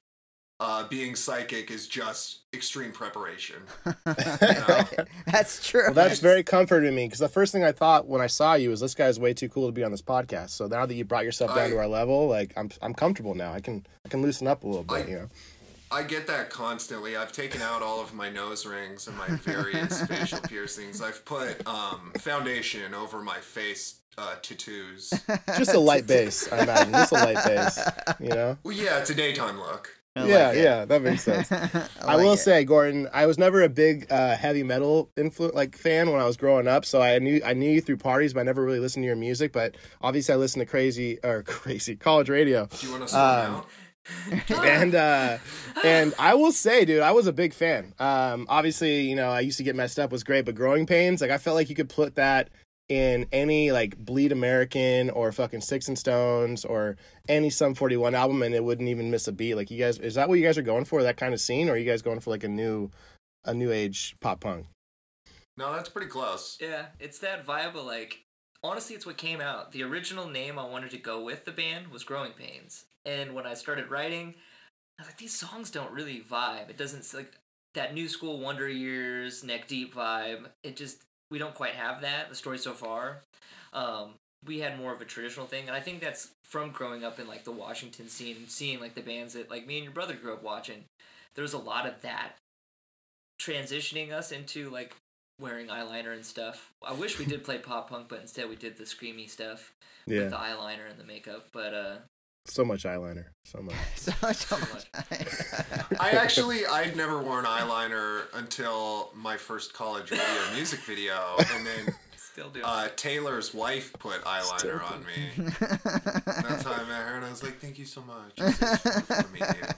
uh, being psychic is just extreme preparation. That's true. Well, that's very comforting to me because the first thing I thought when I saw you was this guy's way too cool to be on this podcast. So now that you brought yourself down I- to our level, like I'm, I'm comfortable now. I can, I can loosen up a little bit. I- you know. I get that constantly. I've taken out all of my nose rings and my various facial piercings. I've put um, foundation over my face uh, tattoos. Just a light base, I imagine. Just a light base, You know. Well, yeah, it's a daytime look. I yeah, like yeah, that makes sense. I, like will it. say, Gordon, I was never a big uh, heavy metal influ- like fan when I was growing up. So I knew I knew you through parties, but I never really listened to your music. But obviously, I listened to crazy or crazy college radio, Do you want to slow Um, down? and uh, and I will say, dude, I was a big fan. Um, obviously, you know, I used to get messed up was great, but Growing Pains, like I felt like you could put that in any like Bleed American or fucking Sticks and Stones or any Sum 41 album and it wouldn't even miss a beat. Like you guys is that what you guys are going for that kind of scene or are you guys going for like a new a new age pop punk? No, that's pretty close. Yeah, it's that vibe of like honestly it's what came out. The original name I wanted to go with the band was Growing Pains. And when I started writing, I was like, these songs don't really vibe. It doesn't like that new school Wonder Years, neck deep vibe. It just we don't quite have that, the story so far. Um, we had more of a traditional thing, and I think that's from growing up in like the Washington scene and seeing like the bands that like me and your brother grew up watching. There's a lot of that transitioning us into like wearing eyeliner and stuff. I wish we did play pop punk, but instead we did the screamy stuff Yeah. with the eyeliner and the makeup. But uh, So much eyeliner. So much. so, so much. I actually I'd never worn eyeliner until my first college radio music video, and then still do. uh, Taylor's wife put eyeliner on me. That's how I met her, and I was like, "Thank you so much." It's so fun to meet you.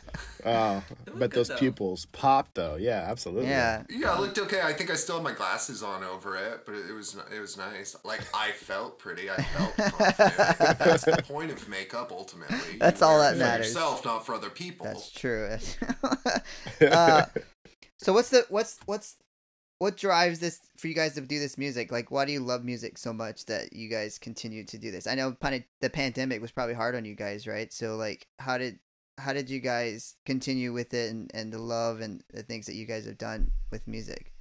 Oh, look but those though. pupils popped though. Yeah, absolutely. yeah. Yeah, it looked okay. I think I still had my glasses on over it, but it was it was nice. Like I felt pretty. I felt confident. That's the point of makeup, ultimately. You That's all that it for matters. yourself, not for other people. That's true. uh, so what's the what's what's what drives this for you guys to do this music? Like, why do you love music so much that you guys continue to do this? I know the pandemic was probably hard on you guys, right? So like, how did how did you guys continue with it and, and the love and the things that you guys have done with music?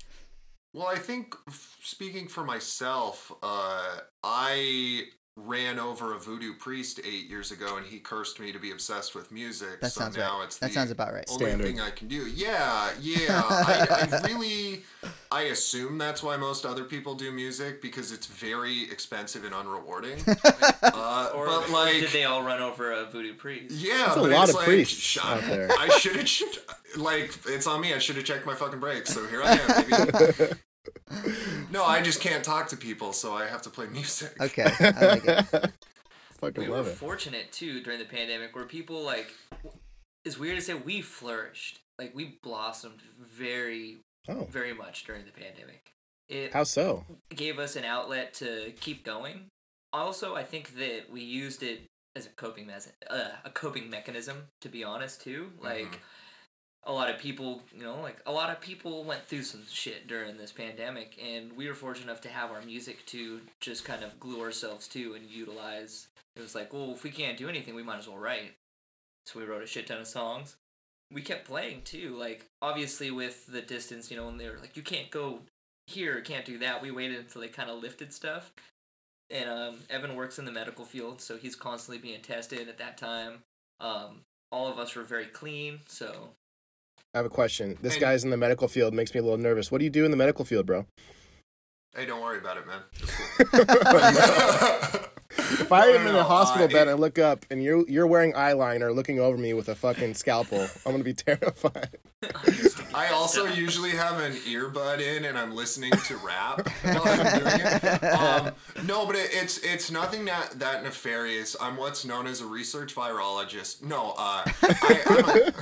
Well, I think speaking for myself, uh, I ran over a voodoo priest eight years ago, and he cursed me to be obsessed with music. That so sounds now right. it's That the sounds about right. only Standard. thing I can do. Yeah, yeah. I, I really, I assume that's why most other people do music because it's very expensive and unrewarding. uh, or but like, did they all run over a voodoo priest? yeah, That's a but lot it's of like, priests sh- out there. I should have, like, it's on me. I should have checked my fucking brakes. So here I am. Baby. no, I just can't talk to people, so I have to play music. Okay, I like it. Fucking we were it. fortunate too during the pandemic where people like it's weird to say we flourished like we blossomed very Oh, very much during the pandemic it how so? gave us an outlet to keep going also i think that we used it as a coping mes- uh, a coping mechanism to be honest too like Mhm. A lot of people you know like a lot of people went through some shit during this pandemic and we were fortunate enough to have our music to just kind of glue ourselves to and utilize. It was like well if we can't do anything we might as well write. So we wrote a shit ton of songs. We kept playing too like obviously with the distance you know when they were like you can't go here can't do that. We waited until they kind of lifted stuff. And um, evan works in the medical field so he's constantly being tested at that time. Um, all of us were very clean so I have a question. This And- guy's in the medical field makes me a little nervous. What do you do in the medical field, bro? Hey, don't worry about it, man. If I am in a hospital uh, bed and I look up and you're you're wearing eyeliner looking over me with a fucking scalpel, I'm gonna be terrified. I also usually have an earbud in and I'm listening to rap while I'm doing it. Um, no, but it, it's it's nothing that that nefarious. I'm what's known as a research virologist. No, uh, I, I'm a,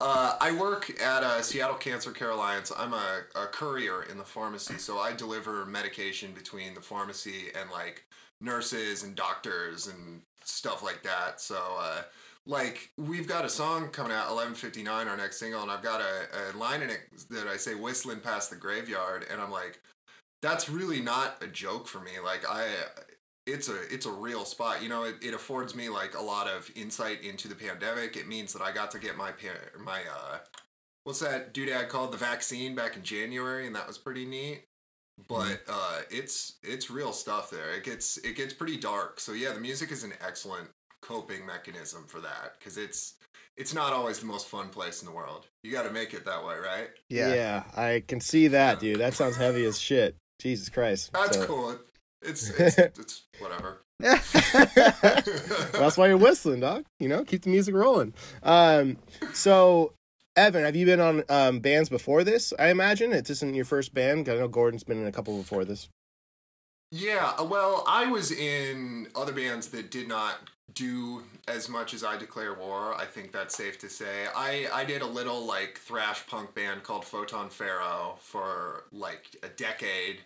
uh, I work at uh, Seattle Cancer Care Alliance. I'm a, a courier in the pharmacy, so I deliver medication between the pharmacy and like nurses and doctors and stuff like that. So. Uh, like we've got a song coming out 1159 our next single and i've got a, a line in it that i say whistling past the graveyard and i'm like that's really not a joke for me like i it's a it's a real spot you know it, it affords me like a lot of insight into the pandemic. It means that i got to get my pa- my uh what's that dude doodad called? The vaccine back in january and that was pretty neat. But uh it's it's real stuff there. It gets it gets pretty dark. So yeah the music is an excellent coping mechanism for that because it's it's not always the most fun place in the world. You got to make it that way right? Yeah. I can see that, dude. That sounds heavy as shit. Jesus Christ. that's So- cool it's it's, it's whatever That's why you're whistling, dog. You know, keep the music rolling. Um, so Evan, have you been on um, bands before this? I imagine it isn't your first band. I know Gordon's been in a couple before this. Yeah, uh, well, I was in other bands that did not do as much as I Declare War. I think that's safe to say. I, I did a little like thrash punk band called Photon Pharaoh for like a decade.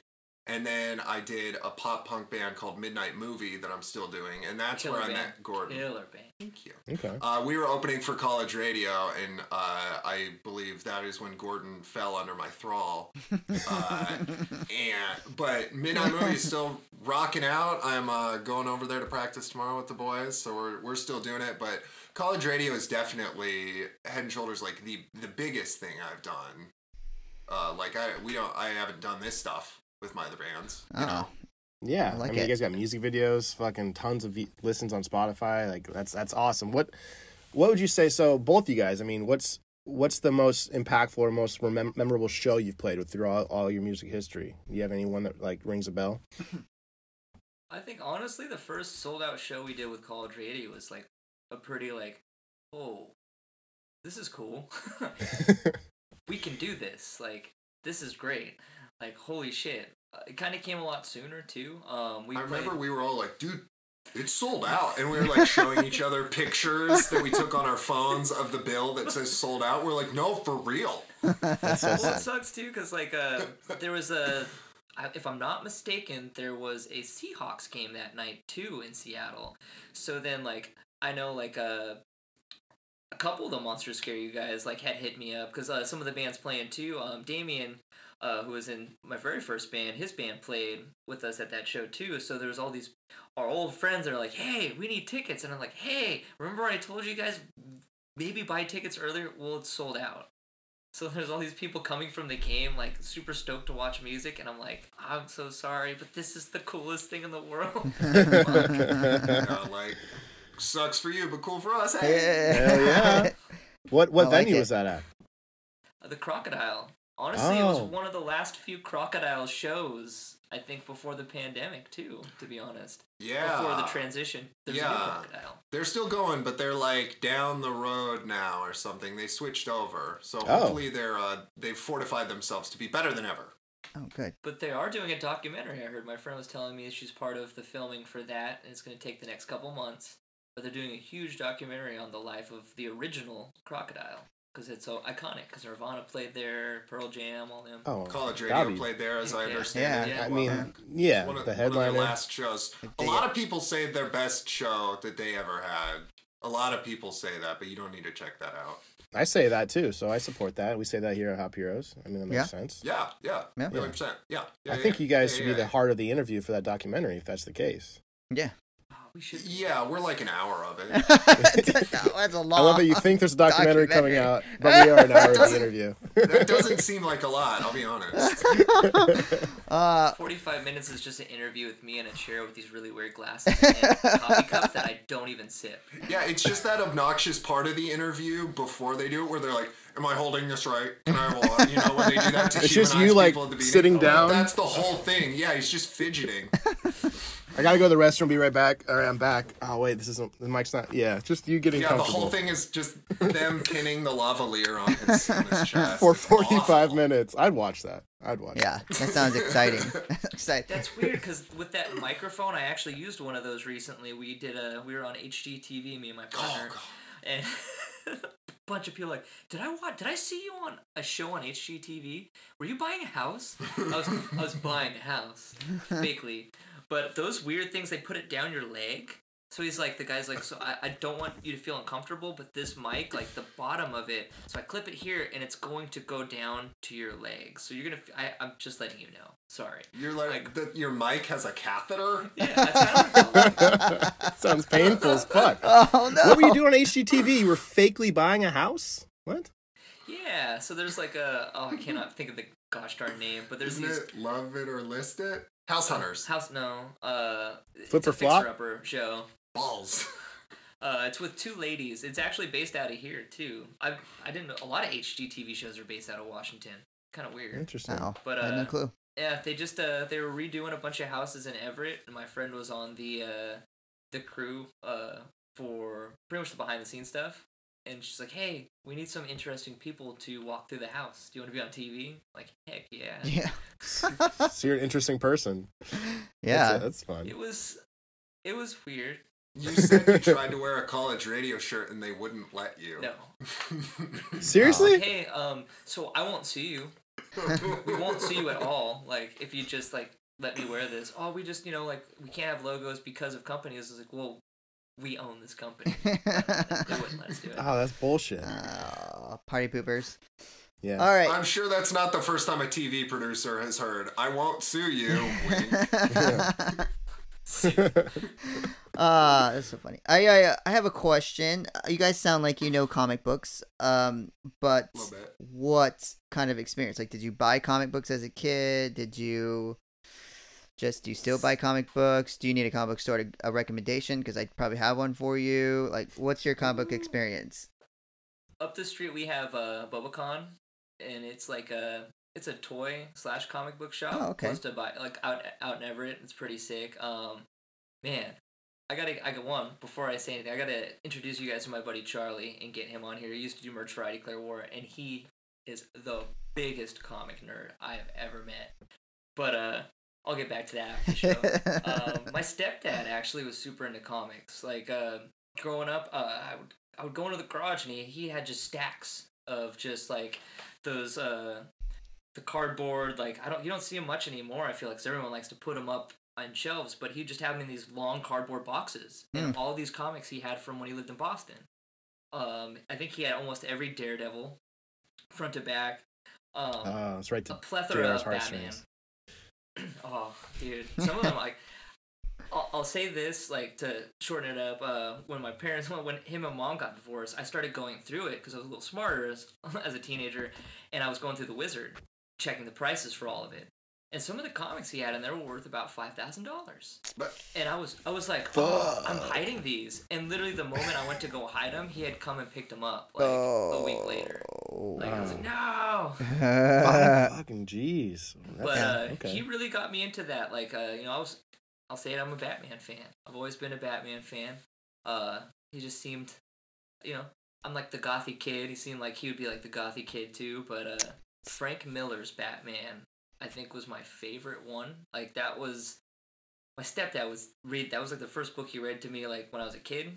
And then I did a pop punk band called Midnight Movie that I'm still doing, and that's Killer where I band. met Gordon. Killer band. Thank you. Okay. Uh, we were opening for college radio, and uh, I believe that is when Gordon fell under my thrall. Uh, and but Midnight Movie is still rocking out. I'm uh, going over there to practice tomorrow with the boys, so we're we're still doing it. But college radio is definitely head and shoulders like the the biggest thing I've done. Uh, like I we don't I haven't done this stuff with my other bands. You oh. know. Oh, Yeah, I I, mean, it. you guys got music videos, fucking tons of v- listens on Spotify. Like that's that's awesome. What what would you say? So both you guys, I mean, what's what's the most impactful or most remem- memorable show you've played with through all, all your music history? Do you have anyone that like rings a bell? I think honestly, the first sold out show we did with College Radio was like a pretty like, oh, this is cool. we can do this. Like this is great. Like holy shit. Uh, It kind of came a lot sooner too. Um, we I played- remember we were all like, dude, it's sold out. And we were like showing each other pictures that we took on our phones of the bill that says sold out. We're like, no, for real. So well, it sucks too because like uh, there was a if I'm not mistaken, there was a Seahawks game that night too in Seattle. So then like I know like uh, a couple of the Monster Scare you guys like had hit me up because uh, some of the bands playing too. Um, Damien, uh, who was in my very first band, his band played with us at that show too. So there was all these our old friends that are like, "Hey, we need tickets," and I'm like, "Hey, remember I told you guys maybe buy tickets earlier? Well, it's sold out." So there's all these people coming from the game, like super stoked to watch music, and I'm like, I'm so sorry, but this is the coolest thing in the world. You know, like, sucks for you, but cool for us. Hey. yeah. Hell yeah. What what I venue it. was that at? the Crocodile. Honestly, it was Oh. one of the last few Crocodile shows, I think, before the pandemic, too, to be honest. Yeah. Before the transition. There's a new Crocodile. They're still going, but they're like down the road now or something. They switched over. So Oh. hopefully they're uh, they've fortified themselves to be better than ever. Oh, good. But they are doing a documentary. I heard my friend was telling me she's part of the filming for that, and it's going to take the next couple months. But they're doing a huge documentary on the life of the original Crocodile because it's so iconic. Because Nirvana played there, Pearl Jam, all them. Oh, College that'd radio be- played there, as I Yeah. understand Yeah. it. I Well, mean, yeah, one of, the one of their last shows. A lot of people say their best show that they ever had. A lot of people say that, but you don't need to check that out. I say that too, so I support that. We say that here at Hop Heroes. I mean, that makes Yeah. sense. Yeah, yeah, Yeah. million percent. Yeah, yeah I yeah, think you guys yeah, should yeah, be the heart of the interview for that documentary, if that's the case. Yeah. We should. Yeah, we're like an hour of it. That's a long. I love that you think there's a documentary, coming out, but we are an hour of the interview. that doesn't seem like a lot. I'll be honest. Uh, 45 minutes is just an interview with me in a chair with these really weird glasses and coffee cups that I don't even sip. Yeah, it's just that obnoxious part of the interview before they do it where they're like, "Am I holding this right? Can I have a? You know, when they do that to It's just humanize you, like, people at the sitting Oh, down. That's the whole thing. Yeah, he's just fidgeting. I gotta go to the restroom. Be right back. All right, I'm back. Oh wait, this isn't the mic's not. Yeah, just you getting Yeah, the whole thing is just them pinning the lavalier on his, on his chest. for 45 awful. minutes. I'd watch that. I'd watch. yeah, that sounds exciting. exciting. That's weird because with that microphone, I actually used one of those recently. We did a we were on HGTV, me and my partner, oh, God. and a bunch of people like, did I watch? Did I see you on a show on HGTV? Were you buying a house? I was I was buying a house, fakely. But those weird things, they put it down your leg. So he's like, the guy's like, so I, I don't want you to feel uncomfortable, but this mic, like the bottom of it, so I clip it here and it's going to go down to your leg. So you're gonna, I'm just letting you know. Sorry. You're like, the, your mic has a catheter. Yeah, that's kind of what it felt like. Sounds painful as fuck. Oh no! What were you doing on HGTV? You were fakely buying a house? What? Yeah, so there's like a, oh, I cannot think of the gosh darn name, but there's Isn't these it Love It or List It? House Hunters. house, no, uh, Flip it's or flop? fixer-upper show. Balls. Uh, it's with two ladies. It's actually based out of here too. I I didn't know a lot of HGTV shows are based out of Washington. Kind of weird. Interesting. Oh, But, I had no uh, clue. Yeah, they just uh they were redoing a bunch of houses in Everett, and my friend was on the uh the crew uh for pretty much the behind the scenes stuff. And she's like, "Hey, we need some interesting people to walk through the house. Do you want to be on TV?" Like, heck yeah. Yeah. So you're an interesting person. yeah. That's, that's fun. It was it was weird. You said you tried to wear a college radio shirt and they wouldn't let you. No. Seriously? Hey, um, so I won't see you. We won't see you at all. Like, if you just like let me wear this. Oh, we just you know like we can't have logos because of companies. It's like, well, we own this company. they wouldn't let us do it. Oh, that's bullshit. Oh, party poopers. Yeah. All right. I'm sure that's not the first time a TV producer has heard, I won't sue you. Ah, that's so funny. I, I I have a question. Uh, You guys sound like you know comic books. Um, but A little bit. what kind of experience? Like, did you buy comic books as a kid? Did you just do you still buy comic books? Do you need a comic book store to, a recommendation? Because I probably have one for you. Like, what's your comic book experience? Up the street we have uh, BobaKhan, and it's like a it's a toy slash comic book shop. Oh, okay. Close to buy like out out in Everett. It's pretty sick. Um, man, I gotta I got one before I say anything. I gotta introduce you guys to my buddy Charlie and get him on here. He used to do merch for ID Declare War, and he is the biggest comic nerd I have ever met. But uh, I'll get back to that after the show. um, my stepdad actually was super into comics. Like uh, growing up, uh, I would I would go into the garage and he, he had just stacks of just like those uh the cardboard like I don't you don't see him much anymore. I feel like 'cause everyone likes to put them up on shelves, but he just had them in these long cardboard boxes and all these comics he had from when he lived in Boston. Um, I think he had almost every Daredevil, front to back. Um, Oh, it's right a plethora of Batman. oh, dude, some of them like. I'll, I'll say this like to shorten it up. Uh, when my parents, when, when him and mom got divorced, I started going through it because I was a little smarter as, as a teenager, and I was going through the Wizard, checking the prices for all of it. And some of the comics he had in there were worth about five thousand dollars. And I was, I was like, oh, I'm hiding these. And literally, the moment I went to go hide them, he had come and picked them up like a week later. Oh. Like I was like, no. Five fucking jeez. But uh, okay. he really got me into that. Like, uh, you know, I was, I'll say it, I'm a Batman fan. I've always been a Batman fan. Uh, he just seemed, you know, I'm like the gothy kid. He seemed like he would be like the gothy kid too. But uh, Frank Miller's Batman, I think, was my favorite one. Like that was, my stepdad was read. That was like the first book he read to me, like when I was a kid,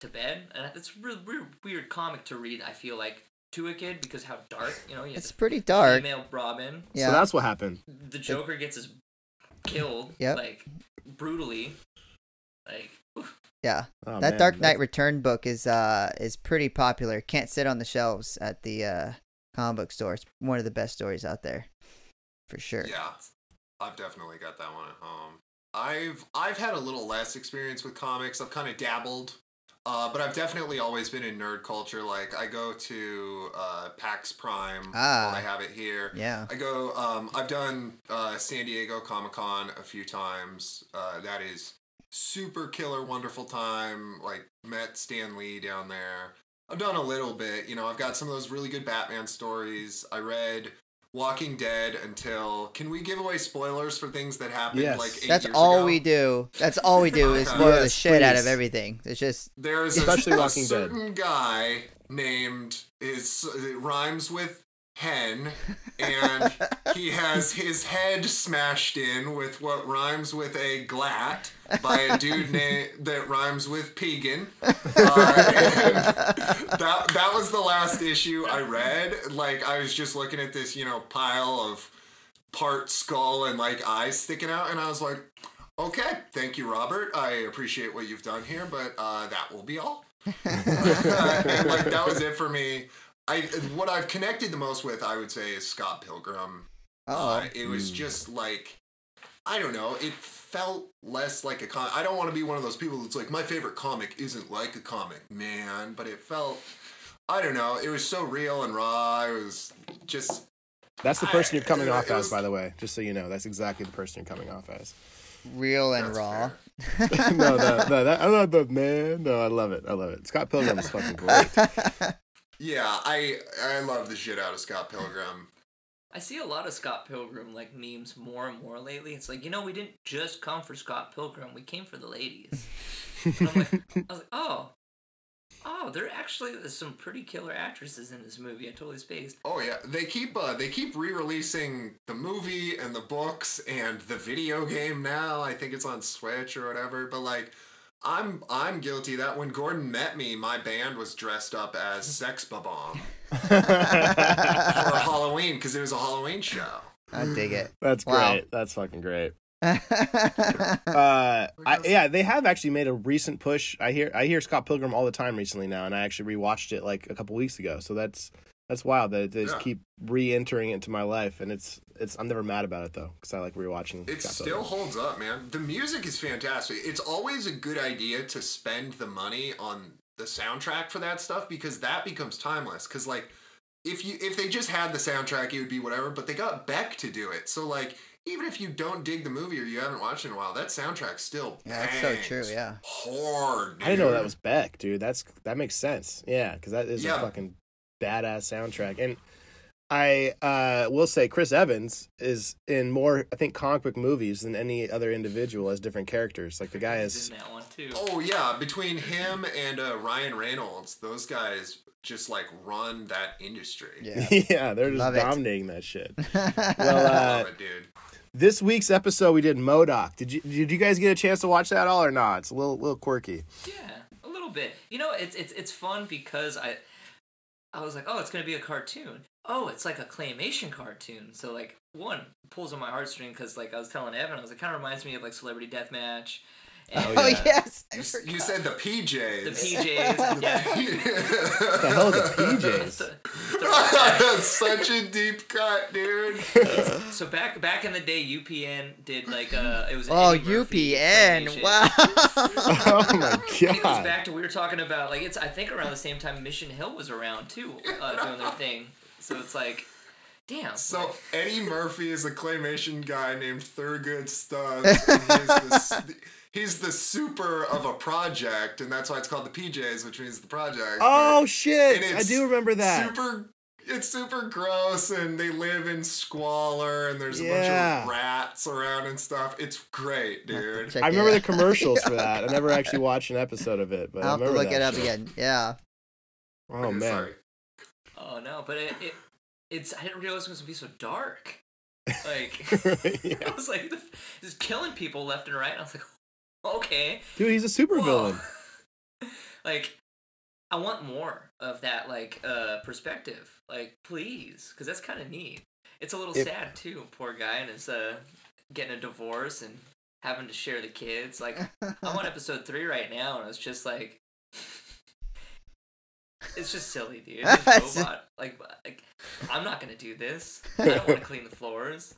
to bed. And it's a real, real weird comic to read. I feel like to a kid because how dark, you know, you It's pretty dark. female Robin Yeah. So that's what happened. the Joker gets his killed Yep. like brutally. Like oof. yeah. Oh, that man, Dark Knight that's- Return book is uh is pretty popular. Can't sit on the shelves at the uh comic book store. It's one of the best stories out there. For sure. yeah, I've definitely got that one at home. I've I've had a little less experience with comics. I've kind of dabbled, uh, but I've definitely always been in nerd culture. Like I go to uh, PAX Prime Ah. I have it here. Yeah. I go. Um, I've done uh, San Diego Comic Con a few times. Uh, that is super killer, wonderful time. Like met Stan Lee down there. I've done a little bit. You know, I've got some of those really good Batman stories. I read Walking Dead until. Can we give away spoilers for things that happened Yes. like eight That's years all ago? we do. That's all we do is Okay. spoil the Yes, shit out of everything. It's just There's Especially a, a Walking Dead. certain guy named is it rhymes with hen, and he has his head smashed in with what rhymes with a glat by a dude named that rhymes with pagan. Uh, that that was the last issue I read. Like I was just looking at this, you know, pile of part skull and like eyes sticking out, and I was like. Okay, thank you, Robert. I appreciate what you've done here, but uh, that will be all. and like that was it for me. I what I've connected the most with, I would say, is Scott Pilgrim. oh Uh, it was just like I don't know. It felt less like a con. I don't want to be one of those people that's like my favorite comic isn't like a comic, man. But it felt. I don't know. It was so real and raw. It was just That's the person you're coming I- off it as, was- by the way. Just so you know, that's exactly the person you're coming off as. real and That's raw. no, no, no, that, I'm not the man. No, I love it. I love it. Scott Pilgrim is fucking great. yeah. I I love the shit out of Scott Pilgrim. I see a lot of Scott Pilgrim like memes more and more lately. It's like you know we didn't just come for Scott Pilgrim, we came for the ladies. And I'm like, I was like, oh, oh, there actually is some pretty killer actresses in this movie. I totally spaced. Oh yeah, they keep uh, they keep re-releasing the movie and the books and the video game now. I think it's on Switch or whatever. But like, I'm I'm guilty that when Gordon met me, my band was dressed up as Sex Bob-Omb for Halloween because it was a Halloween show. I dig it. That's Wow. great. That's fucking great. Uh, I, yeah, they have actually made a recent push. I hear I hear Scott Pilgrim all the time recently now, and I actually rewatched it like a couple weeks ago. So that's that's wild that they just Yeah. keep re-entering into my life, and it's it's I'm never mad about it though because I like rewatching. It Scott still holds up, man. The music is fantastic. It's always a good idea to spend the money on the soundtrack for that stuff because that becomes timeless. Because like, if you if they just had the soundtrack, it would be whatever. But they got Beck to do it, so like, even if you don't dig the movie or you haven't watched it in a while, that soundtrack still Yeah, that's so true, yeah. hard. I didn't know that was Beck, dude. That's that makes sense. Yeah, because that is Yeah. a fucking badass soundtrack. And I uh, will say Chris Evans is in more, I think, comic book movies than any other individual as different characters. Like the guy is. in that one too. Oh yeah, between him and uh, Ryan Reynolds, those guys just like run that industry. Yeah. yeah, they're just Love it. dominating that shit. Well, uh, love it, dude. this week's episode we did MODOK. Did you did you guys get a chance to watch that at all or not? It's a little little quirky. Yeah, a little bit. You know, it's it's it's fun because I I was like, oh, it's gonna be a cartoon. Oh, it's like a claymation cartoon. So like one pulls on my heartstring because like I was telling Evan, I was like, kind of reminds me of like Celebrity Deathmatch. And, Oh, oh yeah. yes, You, you said the PJs. The PJs, yeah. What the hell are the PJs? the- the- That's such a deep cut, dude. so back back in the day, UPN did like uh, it was. an Oh, UPN! Wow. oh my And it goes back to we were talking about like it's I think around the same time Mission Hill was around too, uh, doing their thing. So it's like, damn. So Eddie Murphy is a claymation guy named Thurgood Stubbs. And he's, the, s- he's the super of a project, and that's why it's called the PJs, which means the project. Oh But- shit! I do remember that. Super. It's super gross, and they live in squalor, and there's a bunch of rats around and stuff. It's great, dude. I remember the commercials for that. I never actually watched an episode of it, but I I'll have to look that it up shit. again. Yeah. Oh Okay, man, sorry. Oh no, but it, it it's I didn't realize it was gonna be so dark. Like Yeah. I was like, the- just killing people left and right. And I was like, okay, dude, he's a super whoa. villain. like, I want more of that like uh perspective. Like, please, because that's kind of neat. It's a little If- sad too. Poor guy and his uh getting a divorce and having to share the kids. Like, I'm on episode three right now, and it's just like. It's just silly, dude. This robot, like, like, I'm not gonna do this. I don't want to clean the floors.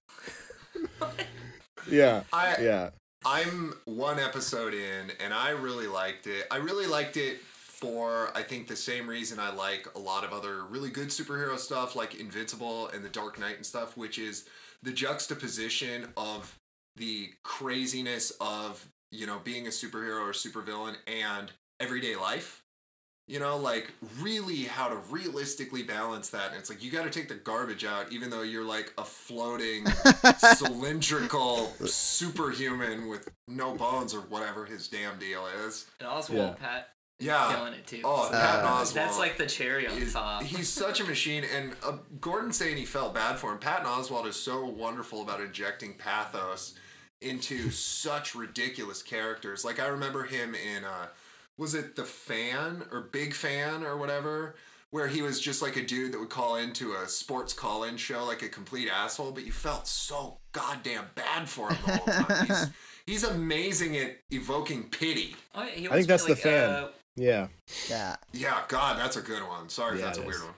Yeah, I yeah. I'm one episode in, and I really liked it. I really liked it for I think the same reason I like a lot of other really good superhero stuff, like Invincible and The Dark Knight and stuff, which is the juxtaposition of the craziness of you know being a superhero or supervillain and everyday life. You know, like really how to realistically balance that. And it's like you got to take the garbage out, even though you're like a floating cylindrical superhuman with no bones or whatever his damn deal is. And Oswalt Yeah. Pat Yeah. killing it too. Oh, So Patton Uh, Oswalt. that's like the cherry on is- top. he's such a machine, and uh, Gordon saying he felt bad for him. Patton Oswalt is so wonderful about injecting pathos into such ridiculous characters. Like I remember him in uh, was it the fan or Big Fan or whatever, where he was just like a dude that would call into a sports call-in show like a complete asshole, but you felt so goddamn bad for him the whole time. He's, he's amazing at evoking pity. Oh, he I think that's the fan. Uh, Yeah, Yeah. Yeah, God, that's a good one. Sorry Yeah, if that's a it weird is. one.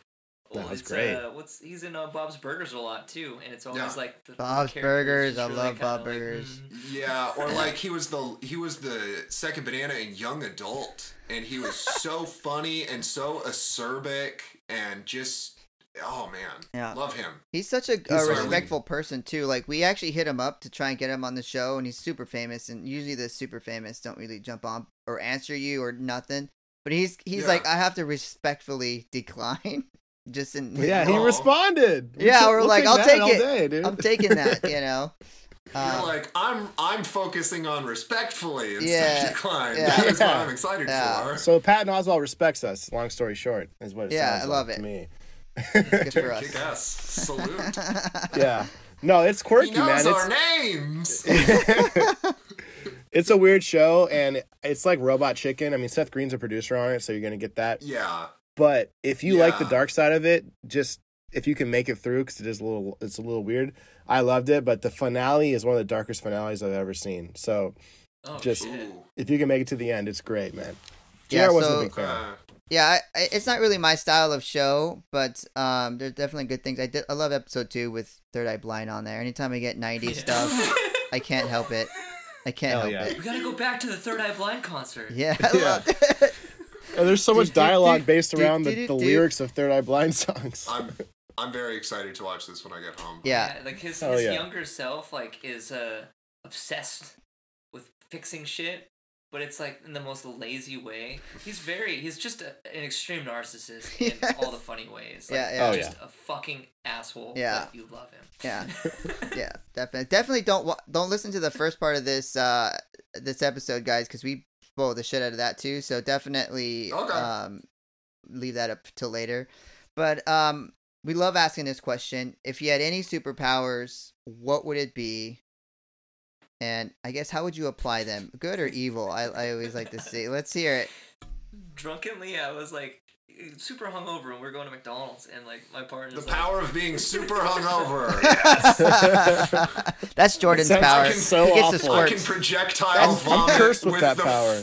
Well, That was great. Uh, what's he's in uh, Bob's Burgers a lot too, and it's always Yeah. like the Bob's character is Burgers, I really love kinda Bob like, Burgers. mm. Yeah, or like he was the he was the second banana in Young Adult, and he was so funny and so acerbic and just oh man, Yeah. love him. He's such a, a He's our respectful person too. Like we actually hit him up to try and get him on the show, and he's super famous. And usually the super famous don't really jump on or answer you or nothing. But he's he's Yeah. like, I have to respectfully decline. Just in yeah. He Oh. responded. Yeah, We'll we're we'll like, I'll take it. day, dude. I'm taking that, you know. You're Uh, like I'm I'm focusing on respectfully instead Yeah, of decline. yeah. That is what I'm excited Yeah. for. So Patton Oswalt respects us. Long story short, is what it Yeah, sounds I love like it. to me. good for us. Kick ass. Salute. yeah. No, it's quirky, he knows man. our It's, names. it's a weird show, and it's like Robot Chicken. I mean, Seth Green's a producer on it, so you're gonna get that. yeah. But if you like the dark side of it, just if you can make it through, because it is a little, it's a little weird. I loved it, but the finale is one of the darkest finales I've ever seen. So Oh, Just- shit. If you can make it to the end, it's great, man. Yeah, JR wasn't so- a big fan. Uh, Yeah, I, I, it's not really my style of show, but um, there's definitely good things. I did. I love episode two with Third Eye Blind on there. Anytime I get '90s Yeah. stuff, I can't help it. I can't Hell help yeah. it. We gotta go back to the Third Eye Blind concert. Yeah, I Yeah. Love it. And there's so much Do, do, dialogue based around the, the lyrics of Third Eye Blind songs. I'm I'm very excited to watch this when I get home. yeah, like his, Hell his yeah. younger self like is uh obsessed with fixing shit but it's like in the most lazy way he's very he's just a, an extreme narcissist in all the funny ways like, Yeah, yeah. Oh, just a fucking asshole Yeah. but you love him yeah, yeah. Definitely, definitely don't wa- don't listen to the first part of this uh this episode, guys, because we spoiled the shit out of that too. So definitely Okay. um leave that up till later. But um, we love asking this question. If you had any superpowers, what would it be? And I guess how would you apply them? Good or evil? I, I always like to see. Let's hear it. drunkenly i was like super hungover and we're going to mcdonald's and like my partner's The like, power of being super hungover. That's Jordan's sounds power. so he gets the awful. I can projectile I'm vomit cursed with that the, power.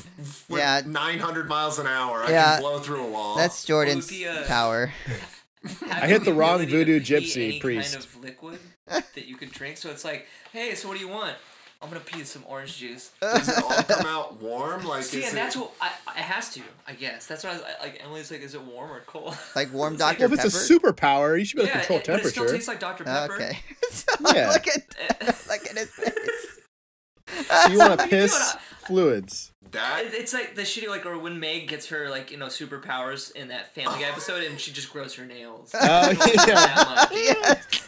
With Yeah. 900 miles an hour. I Yeah. can blow through a wall. That's Jordan's be a- power. I hit the wrong voodoo gypsy any priest. kind of liquid that you could drink so it's like hey so what do you want i'm gonna pee some orange juice Does it all come out warm? Like See, is and it, that's what I, it has to. I guess that's what I was like. Emily's like, is it warm or cold? Like warm It's like- Dr. well, if it's a superpower, you should be able to control it, but it still tastes like Dr Pepper. Okay. Yeah. look at look at his face. So you want to are you doing? piss fluids. that? It's like the shitty like or when Meg gets her like you know superpowers in that Family Guy episode and she just grows her nails. Oh, oh She yeah.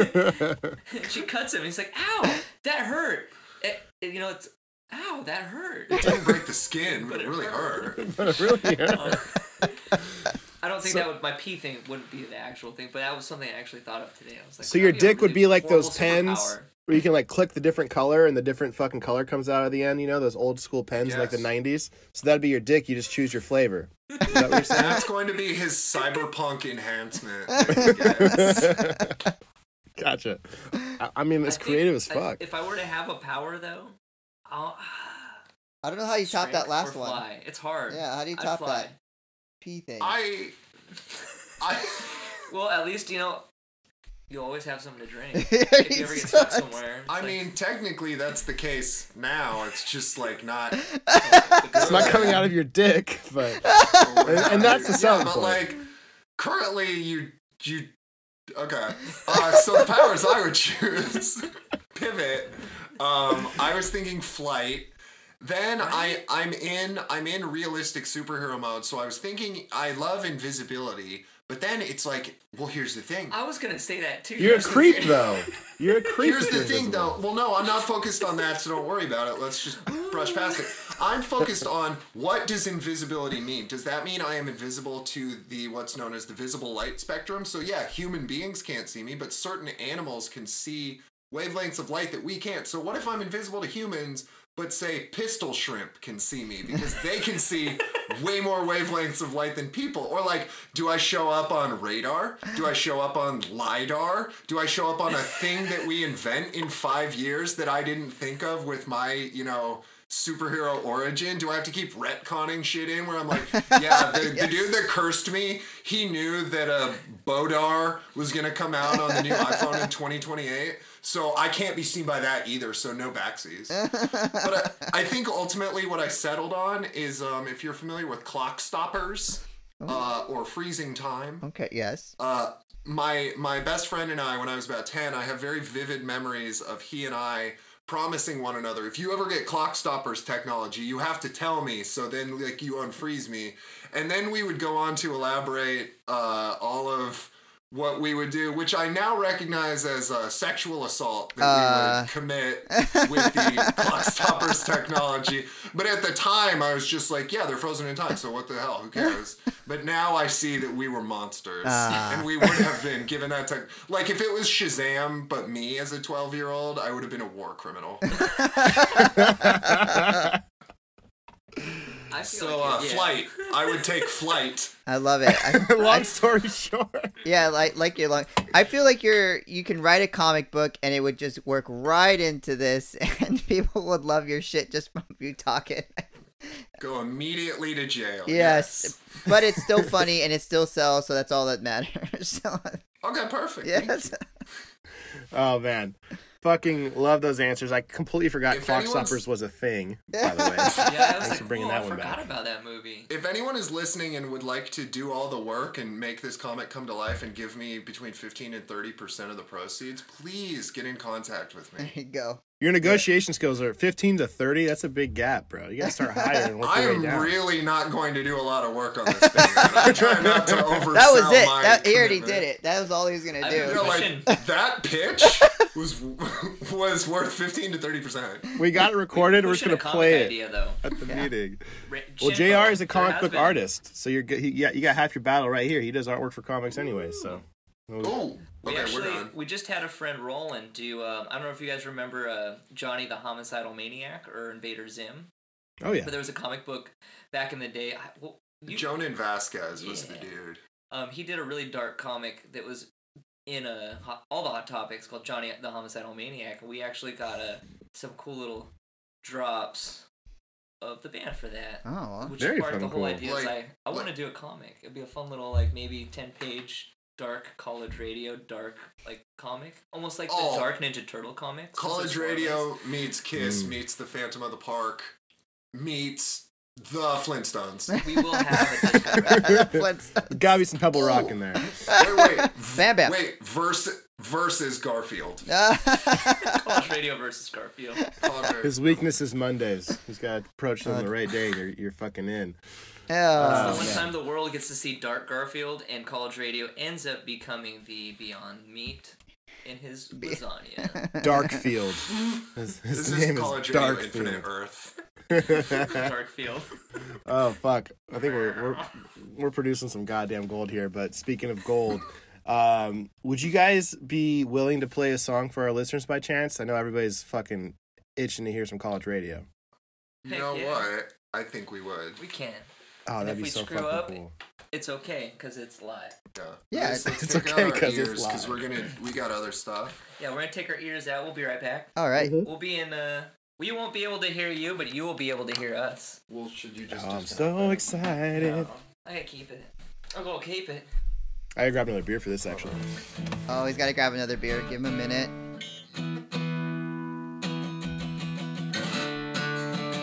Yes. she cuts him. He's like, "Ow, that hurt." It, it- you know, it's "Ow, that hurt." It didn't break the skin, but But it it really hurt. hurt. But it really Uh, I don't think that would my pee thing wouldn't be the actual thing, but that was something I actually thought of today. I was like, So your that'd a dick would be like those pens superpower. where you can like click the different color and the different fucking color comes out at the end, you know, those old school pens in like the 90s. So that'd be your dick, you just choose your flavor. Is that what you're saying? That's going to be his cyberpunk enhancement. Yes. gotcha. I, I mean, it's I think- creative as I- fuck. if I were to have a power though, I'll I don't know how you top that last or one. It's hard. Yeah, how do you top that P thing? I, I, Well, at least you know you always have something to drink. If you ever get stuck sucks. somewhere. I like- mean, technically that's the case now. It's just like not. It's not coming out of your dick, but And- and that's the Yeah, but point. like currently you you okay. Uh, so the powers I would choose pivot. Um, I was thinking flight. Then I I'm in I'm in realistic superhero mode. So I was thinking I love invisibility, but then it's like, well, here's the thing. I was gonna say that too. you're a Here's the creep thing. though. You're a creep. Here's the thing, though. Well, no, I'm not focused on that, so don't worry about it. Let's just brush past it. I'm focused on what does invisibility mean? Does that mean I am invisible to the what's known as the visible light spectrum? So yeah, human beings can't see me, but certain animals can see wavelengths of light that we can't. So what if I'm invisible to humans? But say pistol shrimp can see me because they can see way more wavelengths of light than people. Or like, do I show up on radar? Do I show up on lidar? Do I show up on a thing that we invent in five years that I didn't think of with my, you know, superhero origin? Do I have to keep retconning shit in where I'm like, yeah, the, the dude that cursed me, he knew that a Bodar was gonna come out on the new iPhone in 2028. So I can't be seen by that either. So no backsies. but I, I think ultimately what I settled on is um, if you're familiar with clock stoppers uh, or freezing time. okay, yes. Uh, my my best friend and I, when I was about ten, I have very vivid memories of he and I promising one another, if you ever get clock stoppers technology, you have to tell me. So then, like, you unfreeze me, and then we would go on to elaborate uh, all of what we would do, which I now recognize as a sexual assault that we Uh. would commit with the clock stoppers technology. But at the time, I was just like, yeah, they're frozen in time, so what the hell? Who cares? But now I see that we were monsters, Ah. and we would have been given that tech. Like if it was Shazam, but me as a twelve-year-old, I would have been a war criminal. I So like uh, yeah. flight, I would take flight. I love it. I, Long I, story short, Yeah, like like your long. I feel like you're you can write a comic book and it would just work right into this, and people would love your shit just from you talking. Go immediately to jail. yes, but it's still funny and it still sells, so that's all that matters. so, Okay, perfect. Yes. Oh man, fucking love those answers. I completely forgot If Fox anyone's- Suppers was a thing. By the way, Yeah, I was Thanks like, for bringing "Whoa, that I one forgot back." about that movie. If anyone is listening and would like to do all the work and make this comic come to life and give me between 15 and 30% of the proceeds, please get in contact with me. There you go. Your negotiation skills are 15 to 30. That's a big gap, bro. You gotta start higher and work I am down. really not going to do a lot of work on this thing. I'm trying not to oversell That was it. That, he already did it. That was all he was gonna do. You know, like that pitch was was worth 15 to 30%. we got it recorded. We're just gonna play comic it though. at the Yeah. meeting. Ra- Well, Jr. is a comic book been- artist, so you're good. He, yeah, you got half your battle right here. He does artwork for comics anyway, so. Oh, We okay, actually we're done. we just had a friend Roland do. Um, I don't know if you guys remember uh, Johnny the Homicidal Maniac or Invader Zim, Oh yeah. but there was a comic book back in the day. I, well, you, Jhonen Vasquez was the dude. um, he did a really dark comic that was in a all the hot topics called Johnny the Homicidal Maniac. and We actually got uh, some cool little drops of the band for that. Oh, well. Which Very is part of the whole cool. idea. is Like- I, I want to do a comic. It'd be a fun little like maybe ten page dark college radio dark like comic, almost like Oh. the Dark Ninja Turtle comics. College as far as- Radio meets Kiss Mm. meets the Phantom of the Park meets the Flintstones. We will have a Flintstones. Gotta be some Pebble Rock in there. wait, wait, Bam Bam. wait. Verse versus Garfield. College Radio versus Garfield. College His weakness is Mondays. He's got to approach them uh, the right day. You're, you're fucking in. Uh, the oh, one man. time the world gets to see Dark Garfield, and College Radio ends up becoming the Beyond Meat in his lasagna. Darkfield. His, his This name is is College Radio Infinite Darkfield. Earth. Darkfield. oh fuck! I think we're we're we're producing some goddamn gold here. But speaking of gold, um, would you guys be willing to play a song for our listeners by chance? I know everybody's fucking itching to hear some college radio. You know yeah. what? I think we would. We can. Oh, And that'd if be we so screw fucking up, cool. It's okay because it's live. Yeah. Yeah, Let's, let's it's okay out our 'cause it's ears because we're gonna we got other stuff. Yeah, we're gonna take our ears out. We'll be right back. All right. We'll be in. Uh, we won't be able to hear you, but you will be able to hear us. Well, should you just? Oh, I'm so excited. No, I gotta keep it. I'll go keep it. I gotta grab another beer for this actually. Oh, he's got to grab another beer. Give him a minute.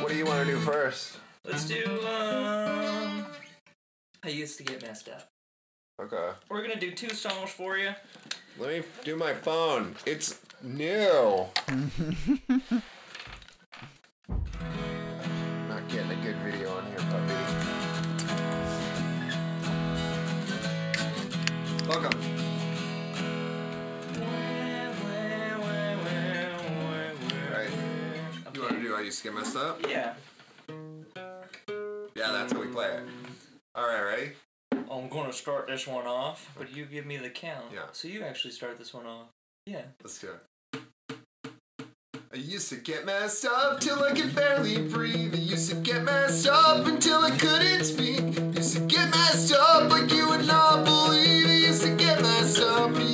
What do you want to do first? Let's do. Um, I used to get messed up. Okay. We're gonna do two songs for you. Let me do my phone. It's new. Not getting a good video on here, Welcome. Right. You want to do I used to get messed up? Yeah. Yeah, that's how we play it. Alright, ready? I'm gonna start this one off, but you give me the count. Yeah. So you actually start this one off. Yeah. Let's do it. I used to get messed up till I could barely breathe. I used to get messed up until I couldn't speak. I Used to get messed up like you would not believe. Messed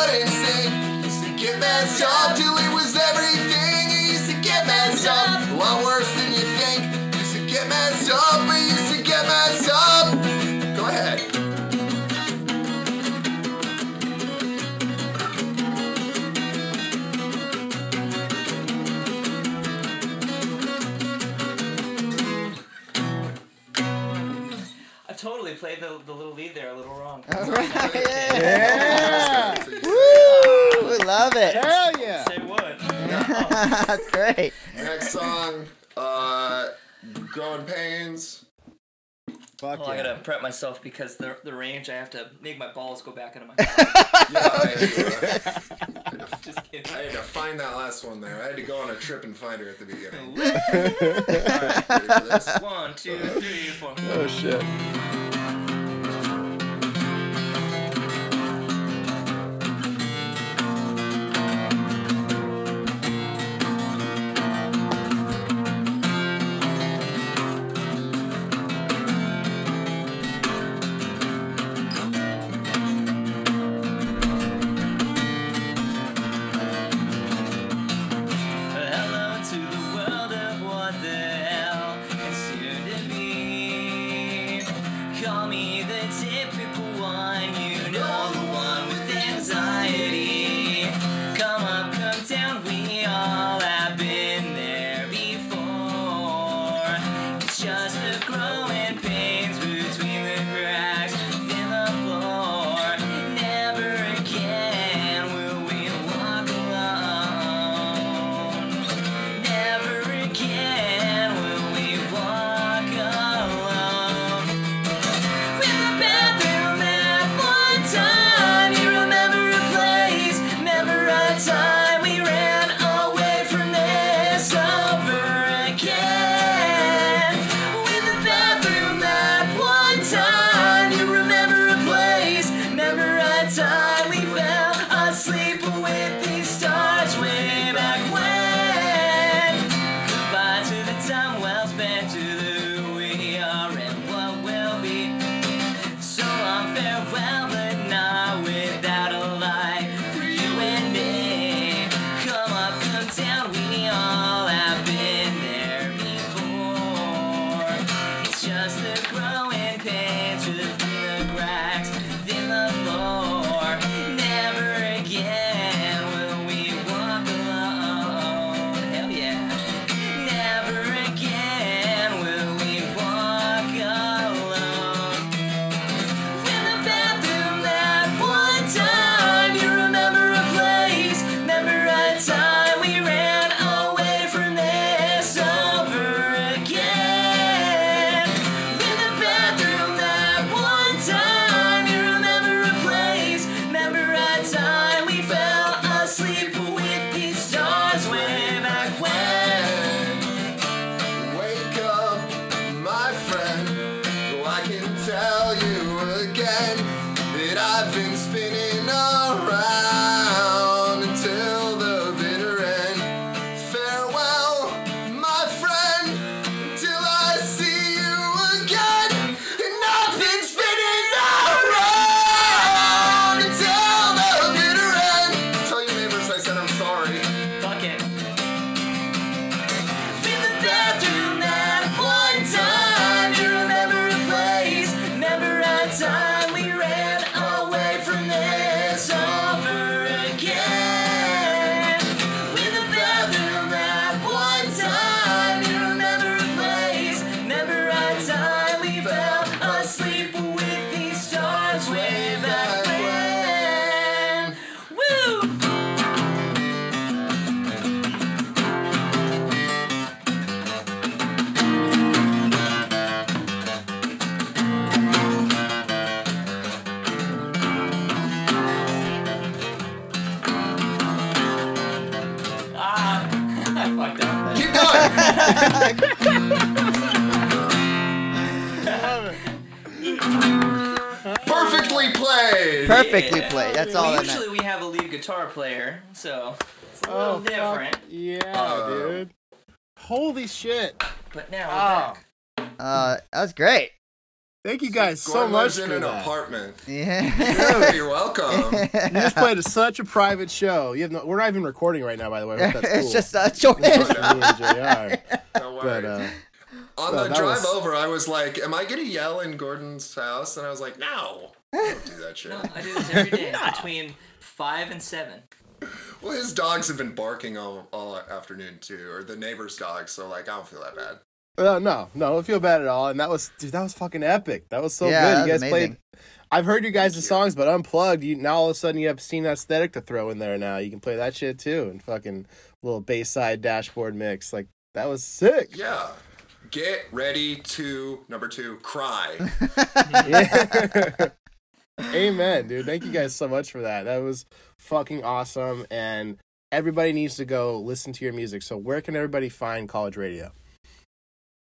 couldn't sing. Used to get messed up till it was everything. Used to get messed up. What worse? played the, the little lead there a little wrong. All right. yeah. yeah. Woo! We love it. Hell yeah. Say what? That's great. Next song, uh, Pains. Fuck well, yeah. I gotta prep myself because the the range I have to make my balls go back into my. yeah, I, just kidding. I had to find that last one there. I had to go on a trip and find her at the beginning. One, two, three, four. Oh shit. perfectly yeah. played. That's all. Well, all. usually we have a lead guitar player, so it's a oh, little oh, different. Fuck. Yeah, uh, dude. Holy shit! But now we're ah. back. Uh, that was great. Thank you guys so, so much in an that. apartment. Yeah, Dude, you're welcome. you just played a, such a private show. You have no, we're not even recording right now, by the way. That's cool. it's just uh, Joy. It's just But, uh, on well, the drive was- over, I was like, "Am I gonna yell in Gordon's house?" And I was like, "No, don't do that shit." No, I do this every day between five and seven. Well, his dogs have been barking all, all afternoon too, or the neighbor's dogs. So like, I don't feel that bad. uh, no, no, don't feel bad at all. And that was, dude, that was fucking epic. That was so Yeah, good. You guys amazing. played. I've heard you guys' songs, but unplugged. You now all of a sudden you have seen aesthetic to throw in there. Now you can play that shit too, and fucking little Bayside dashboard mix. Like that was sick. Yeah. Get ready to number two, cry. Amen, dude. Thank you guys so much for that. That was fucking awesome. And everybody needs to go listen to your music. So where can everybody find college radio?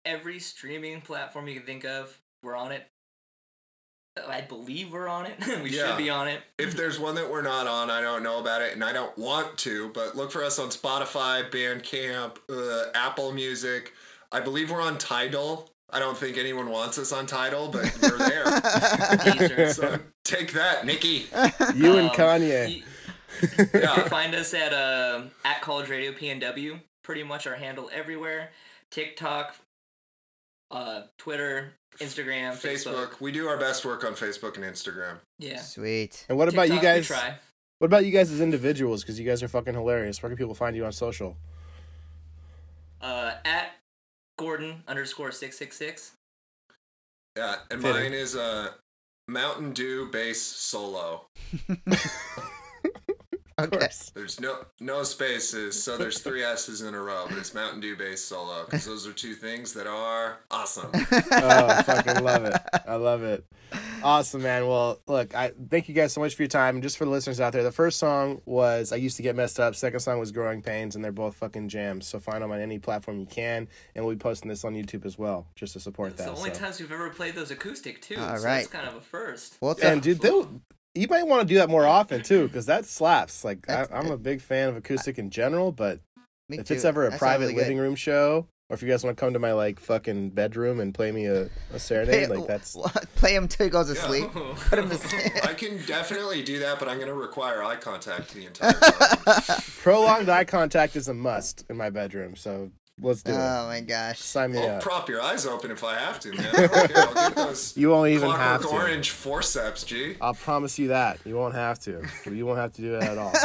Every streaming platform you can think of, we're on it. I believe we're on it. we Yeah. should be on it. if there's one that we're not on, I don't know about it, and I don't want to. But look for us on Spotify, Bandcamp, uh, Apple Music. I believe we're on Tidal. I don't think anyone wants us on Tidal, but we're there. So take that, Nikki. You and Um, Kanye. You, you Yeah. can find us at uh, at College Radio PNW. Pretty much our handle everywhere. TikTok, uh, Twitter, Instagram, Facebook. Facebook. We do our best work on Facebook and Instagram. Yeah. Sweet. And what about you guys? Try. What about you guys as individuals? Because you guys are fucking hilarious. Where can people find you on social? Uh, at Gordon underscore six six six. Yeah, and Fitting. mine is uh, Mountain Dew bass Solo. Of Okay. course. There's no no spaces, so there's three S's in a row, but it's Mountain Dew Base Solo because those are two things that are awesome. oh, I fucking love it. I love it. Awesome, man. Well, look, I thank you guys so much for your time. And just for the listeners out there, the first song was I Used to Get Messed Up. Second song was Growing Pains, and they're both fucking jams. So find them on any platform you can. And we'll be posting this on YouTube as well, just to support that. The only so. times we've ever played those acoustic too. All so right. That's kind of a first. Well, it's And dude, they'll, you might want to do that more often too, because that slaps. Like I, I'm a big fan of acoustic in general, but me if too. it's ever a That sounds private really living room show, or if you guys want to come to my like fucking bedroom and play me a, a Play, serenade, like that's play him till he goes to Yeah. sleep. Put him to sleep. I can definitely do that, but I'm going to require eye contact the entire time. prolonged eye contact is a must in my bedroom. So let's do it. Oh my gosh. Sign me I'll up. prop your eyes open if I have to, man. I don't care. I'll get those You won't even have Clockwork to. Orange forceps, G. I'll promise you that you won't have to. You won't have to do that at all.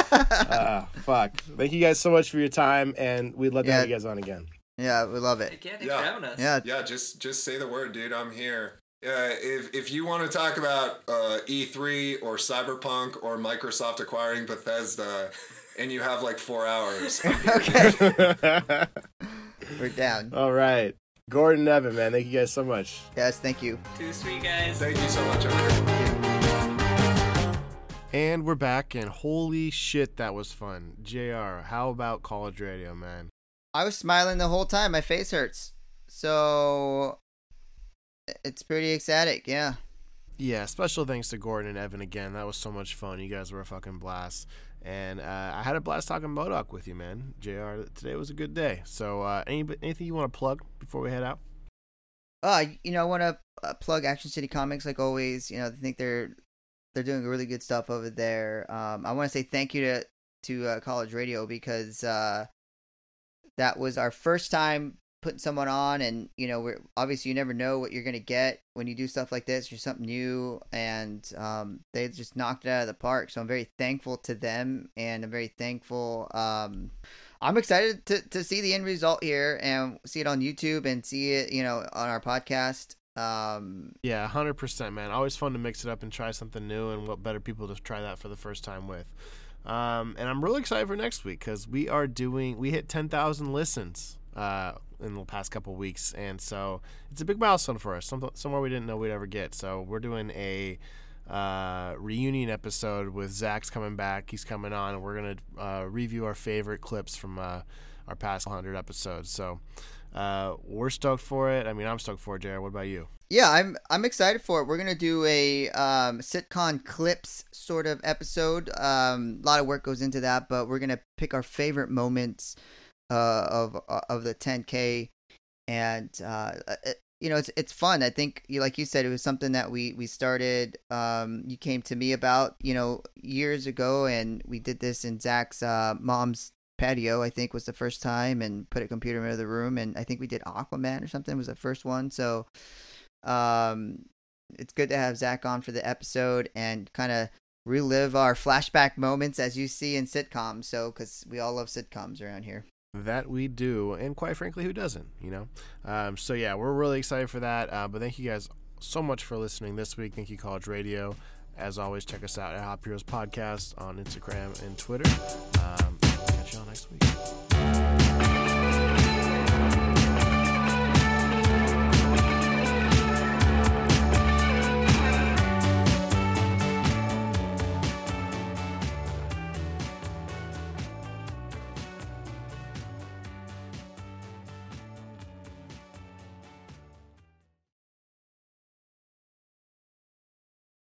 Uh, fuck. Thank you guys so much for your time, and we'd love to have you guys on again. Yeah, we love it. Heck yeah, Yeah. us. Yeah. Yeah, just just say the word, dude. I'm here. Uh, if if you want to talk about uh, E3 or Cyberpunk or Microsoft acquiring Bethesda, and you have like four hours, Okay. We're down. all right. Gordon Evan, man, thank you guys so much. Yes, thank you. Too sweet, guys. thank you so much. And we're back, and holy shit, that was fun. JR, how about college radio, man? I was smiling the whole time. My face hurts. So it's pretty ecstatic. Yeah. Yeah, special thanks to Gordon and Evan again. That was so much fun. You guys were a fucking blast. And uh, I had a blast talking MODOK with you, man. JR, today was a good day. So, uh, any, anything you want to plug before we head out? Uh, you know, I want to uh, plug Action City Comics like always. You know, I think they're they're doing really good stuff over there. Um, I want to say thank you to to uh, College Radio because uh, that was our first time putting someone on, and you know, we're obviously you never know what you're gonna get when you do stuff like this. You're something new, and um, they just knocked it out of the park. So I'm very thankful to them, and I'm very thankful. Um, I'm excited to, to see the end result here and see it on YouTube and see it, you know, on our podcast. Um, Yeah, 100%, man. Always fun to mix it up and try something new, and what better people to try that for the first time with. Um, and I'm really excited for next week because we are doing, we hit 10,000 listens uh, in the past couple weeks. And so it's a big milestone for us, some, somewhere we didn't know we'd ever get. So we're doing a uh, reunion episode with Zach's coming back. He's coming on, and we're to uh, review our favorite clips from uh, our past 100 episodes. So uh, we're stoked for it. I mean, I'm stoked for it, Jared. What about you? Yeah, I'm I'm excited for it. We're gonna do a um, sitcom clips sort of episode. Um, a lot of work goes into that, but we're gonna pick our favorite moments uh, of of the 10K, and uh, it, you know it's it's fun. I think like you said it was something that we we started. Um, you came to me about you know years ago, and we did this in Zach's uh, mom's patio. I think was the first time, and put a computer in the room, and I think we did Aquaman or something was the first one. So um, it's good to have Zach on for the episode and kind of relive our flashback moments as you see in sitcoms. So, because we all love sitcoms around here. That we do, and quite frankly, who doesn't? You know. Um, so yeah, we're really excited for that. Uh, but thank you guys so much for listening this week. Thank you, College Radio. As always, check us out at Hop Heroes Podcast on Instagram and Twitter. Um, catch y'all next week.